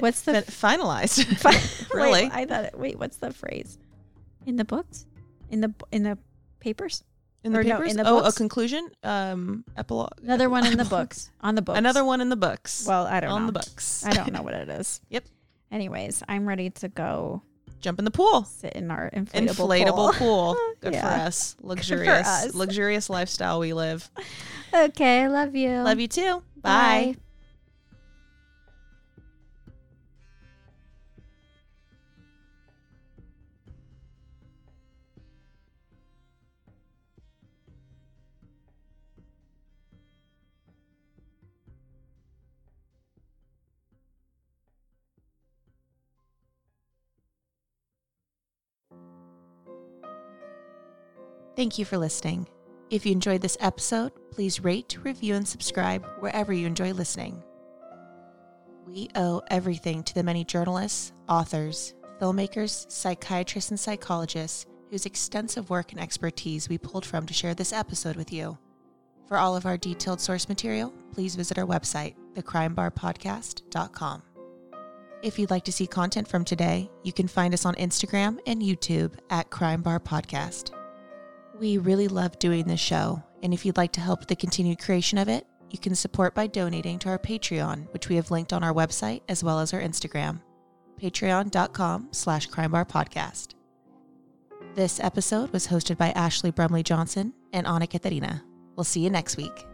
What's the fi- finalized? Wait, really? I thought. It, wait, what's the phrase? In the books? In the in the papers? In the or no, in the oh, books? a conclusion? Um, epilogue. Another one in the books. On the books. Another one in the books. Well, I don't know. on know. the books. I don't know what it is. Yep. Anyways, I'm ready to go Jump in the pool. sit in our inflatable, Inflatable pool. pool. Good for us. Luxurious. us. Luxurious lifestyle we live. okay, love you. Love you too. Bye. Thank you for listening. If you enjoyed this episode, please rate, review, and subscribe wherever you enjoy listening. We owe everything to the many journalists, authors, filmmakers, psychiatrists, and psychologists whose extensive work and expertise we pulled from to share this episode with you. For all of our detailed source material, please visit our website, thecrimebarpodcast.com. If you'd like to see content from today, you can find us on Instagram and YouTube at Crime Bar Podcast. We really love doing this show, and if you'd like to help the continued creation of it, you can support by donating to our Patreon, which we have linked on our website as well as our Instagram, patreon.com slash crimebarpodcast. This episode was hosted by Ashley Brumley Johnson and Anna Katharina. We'll see you next week.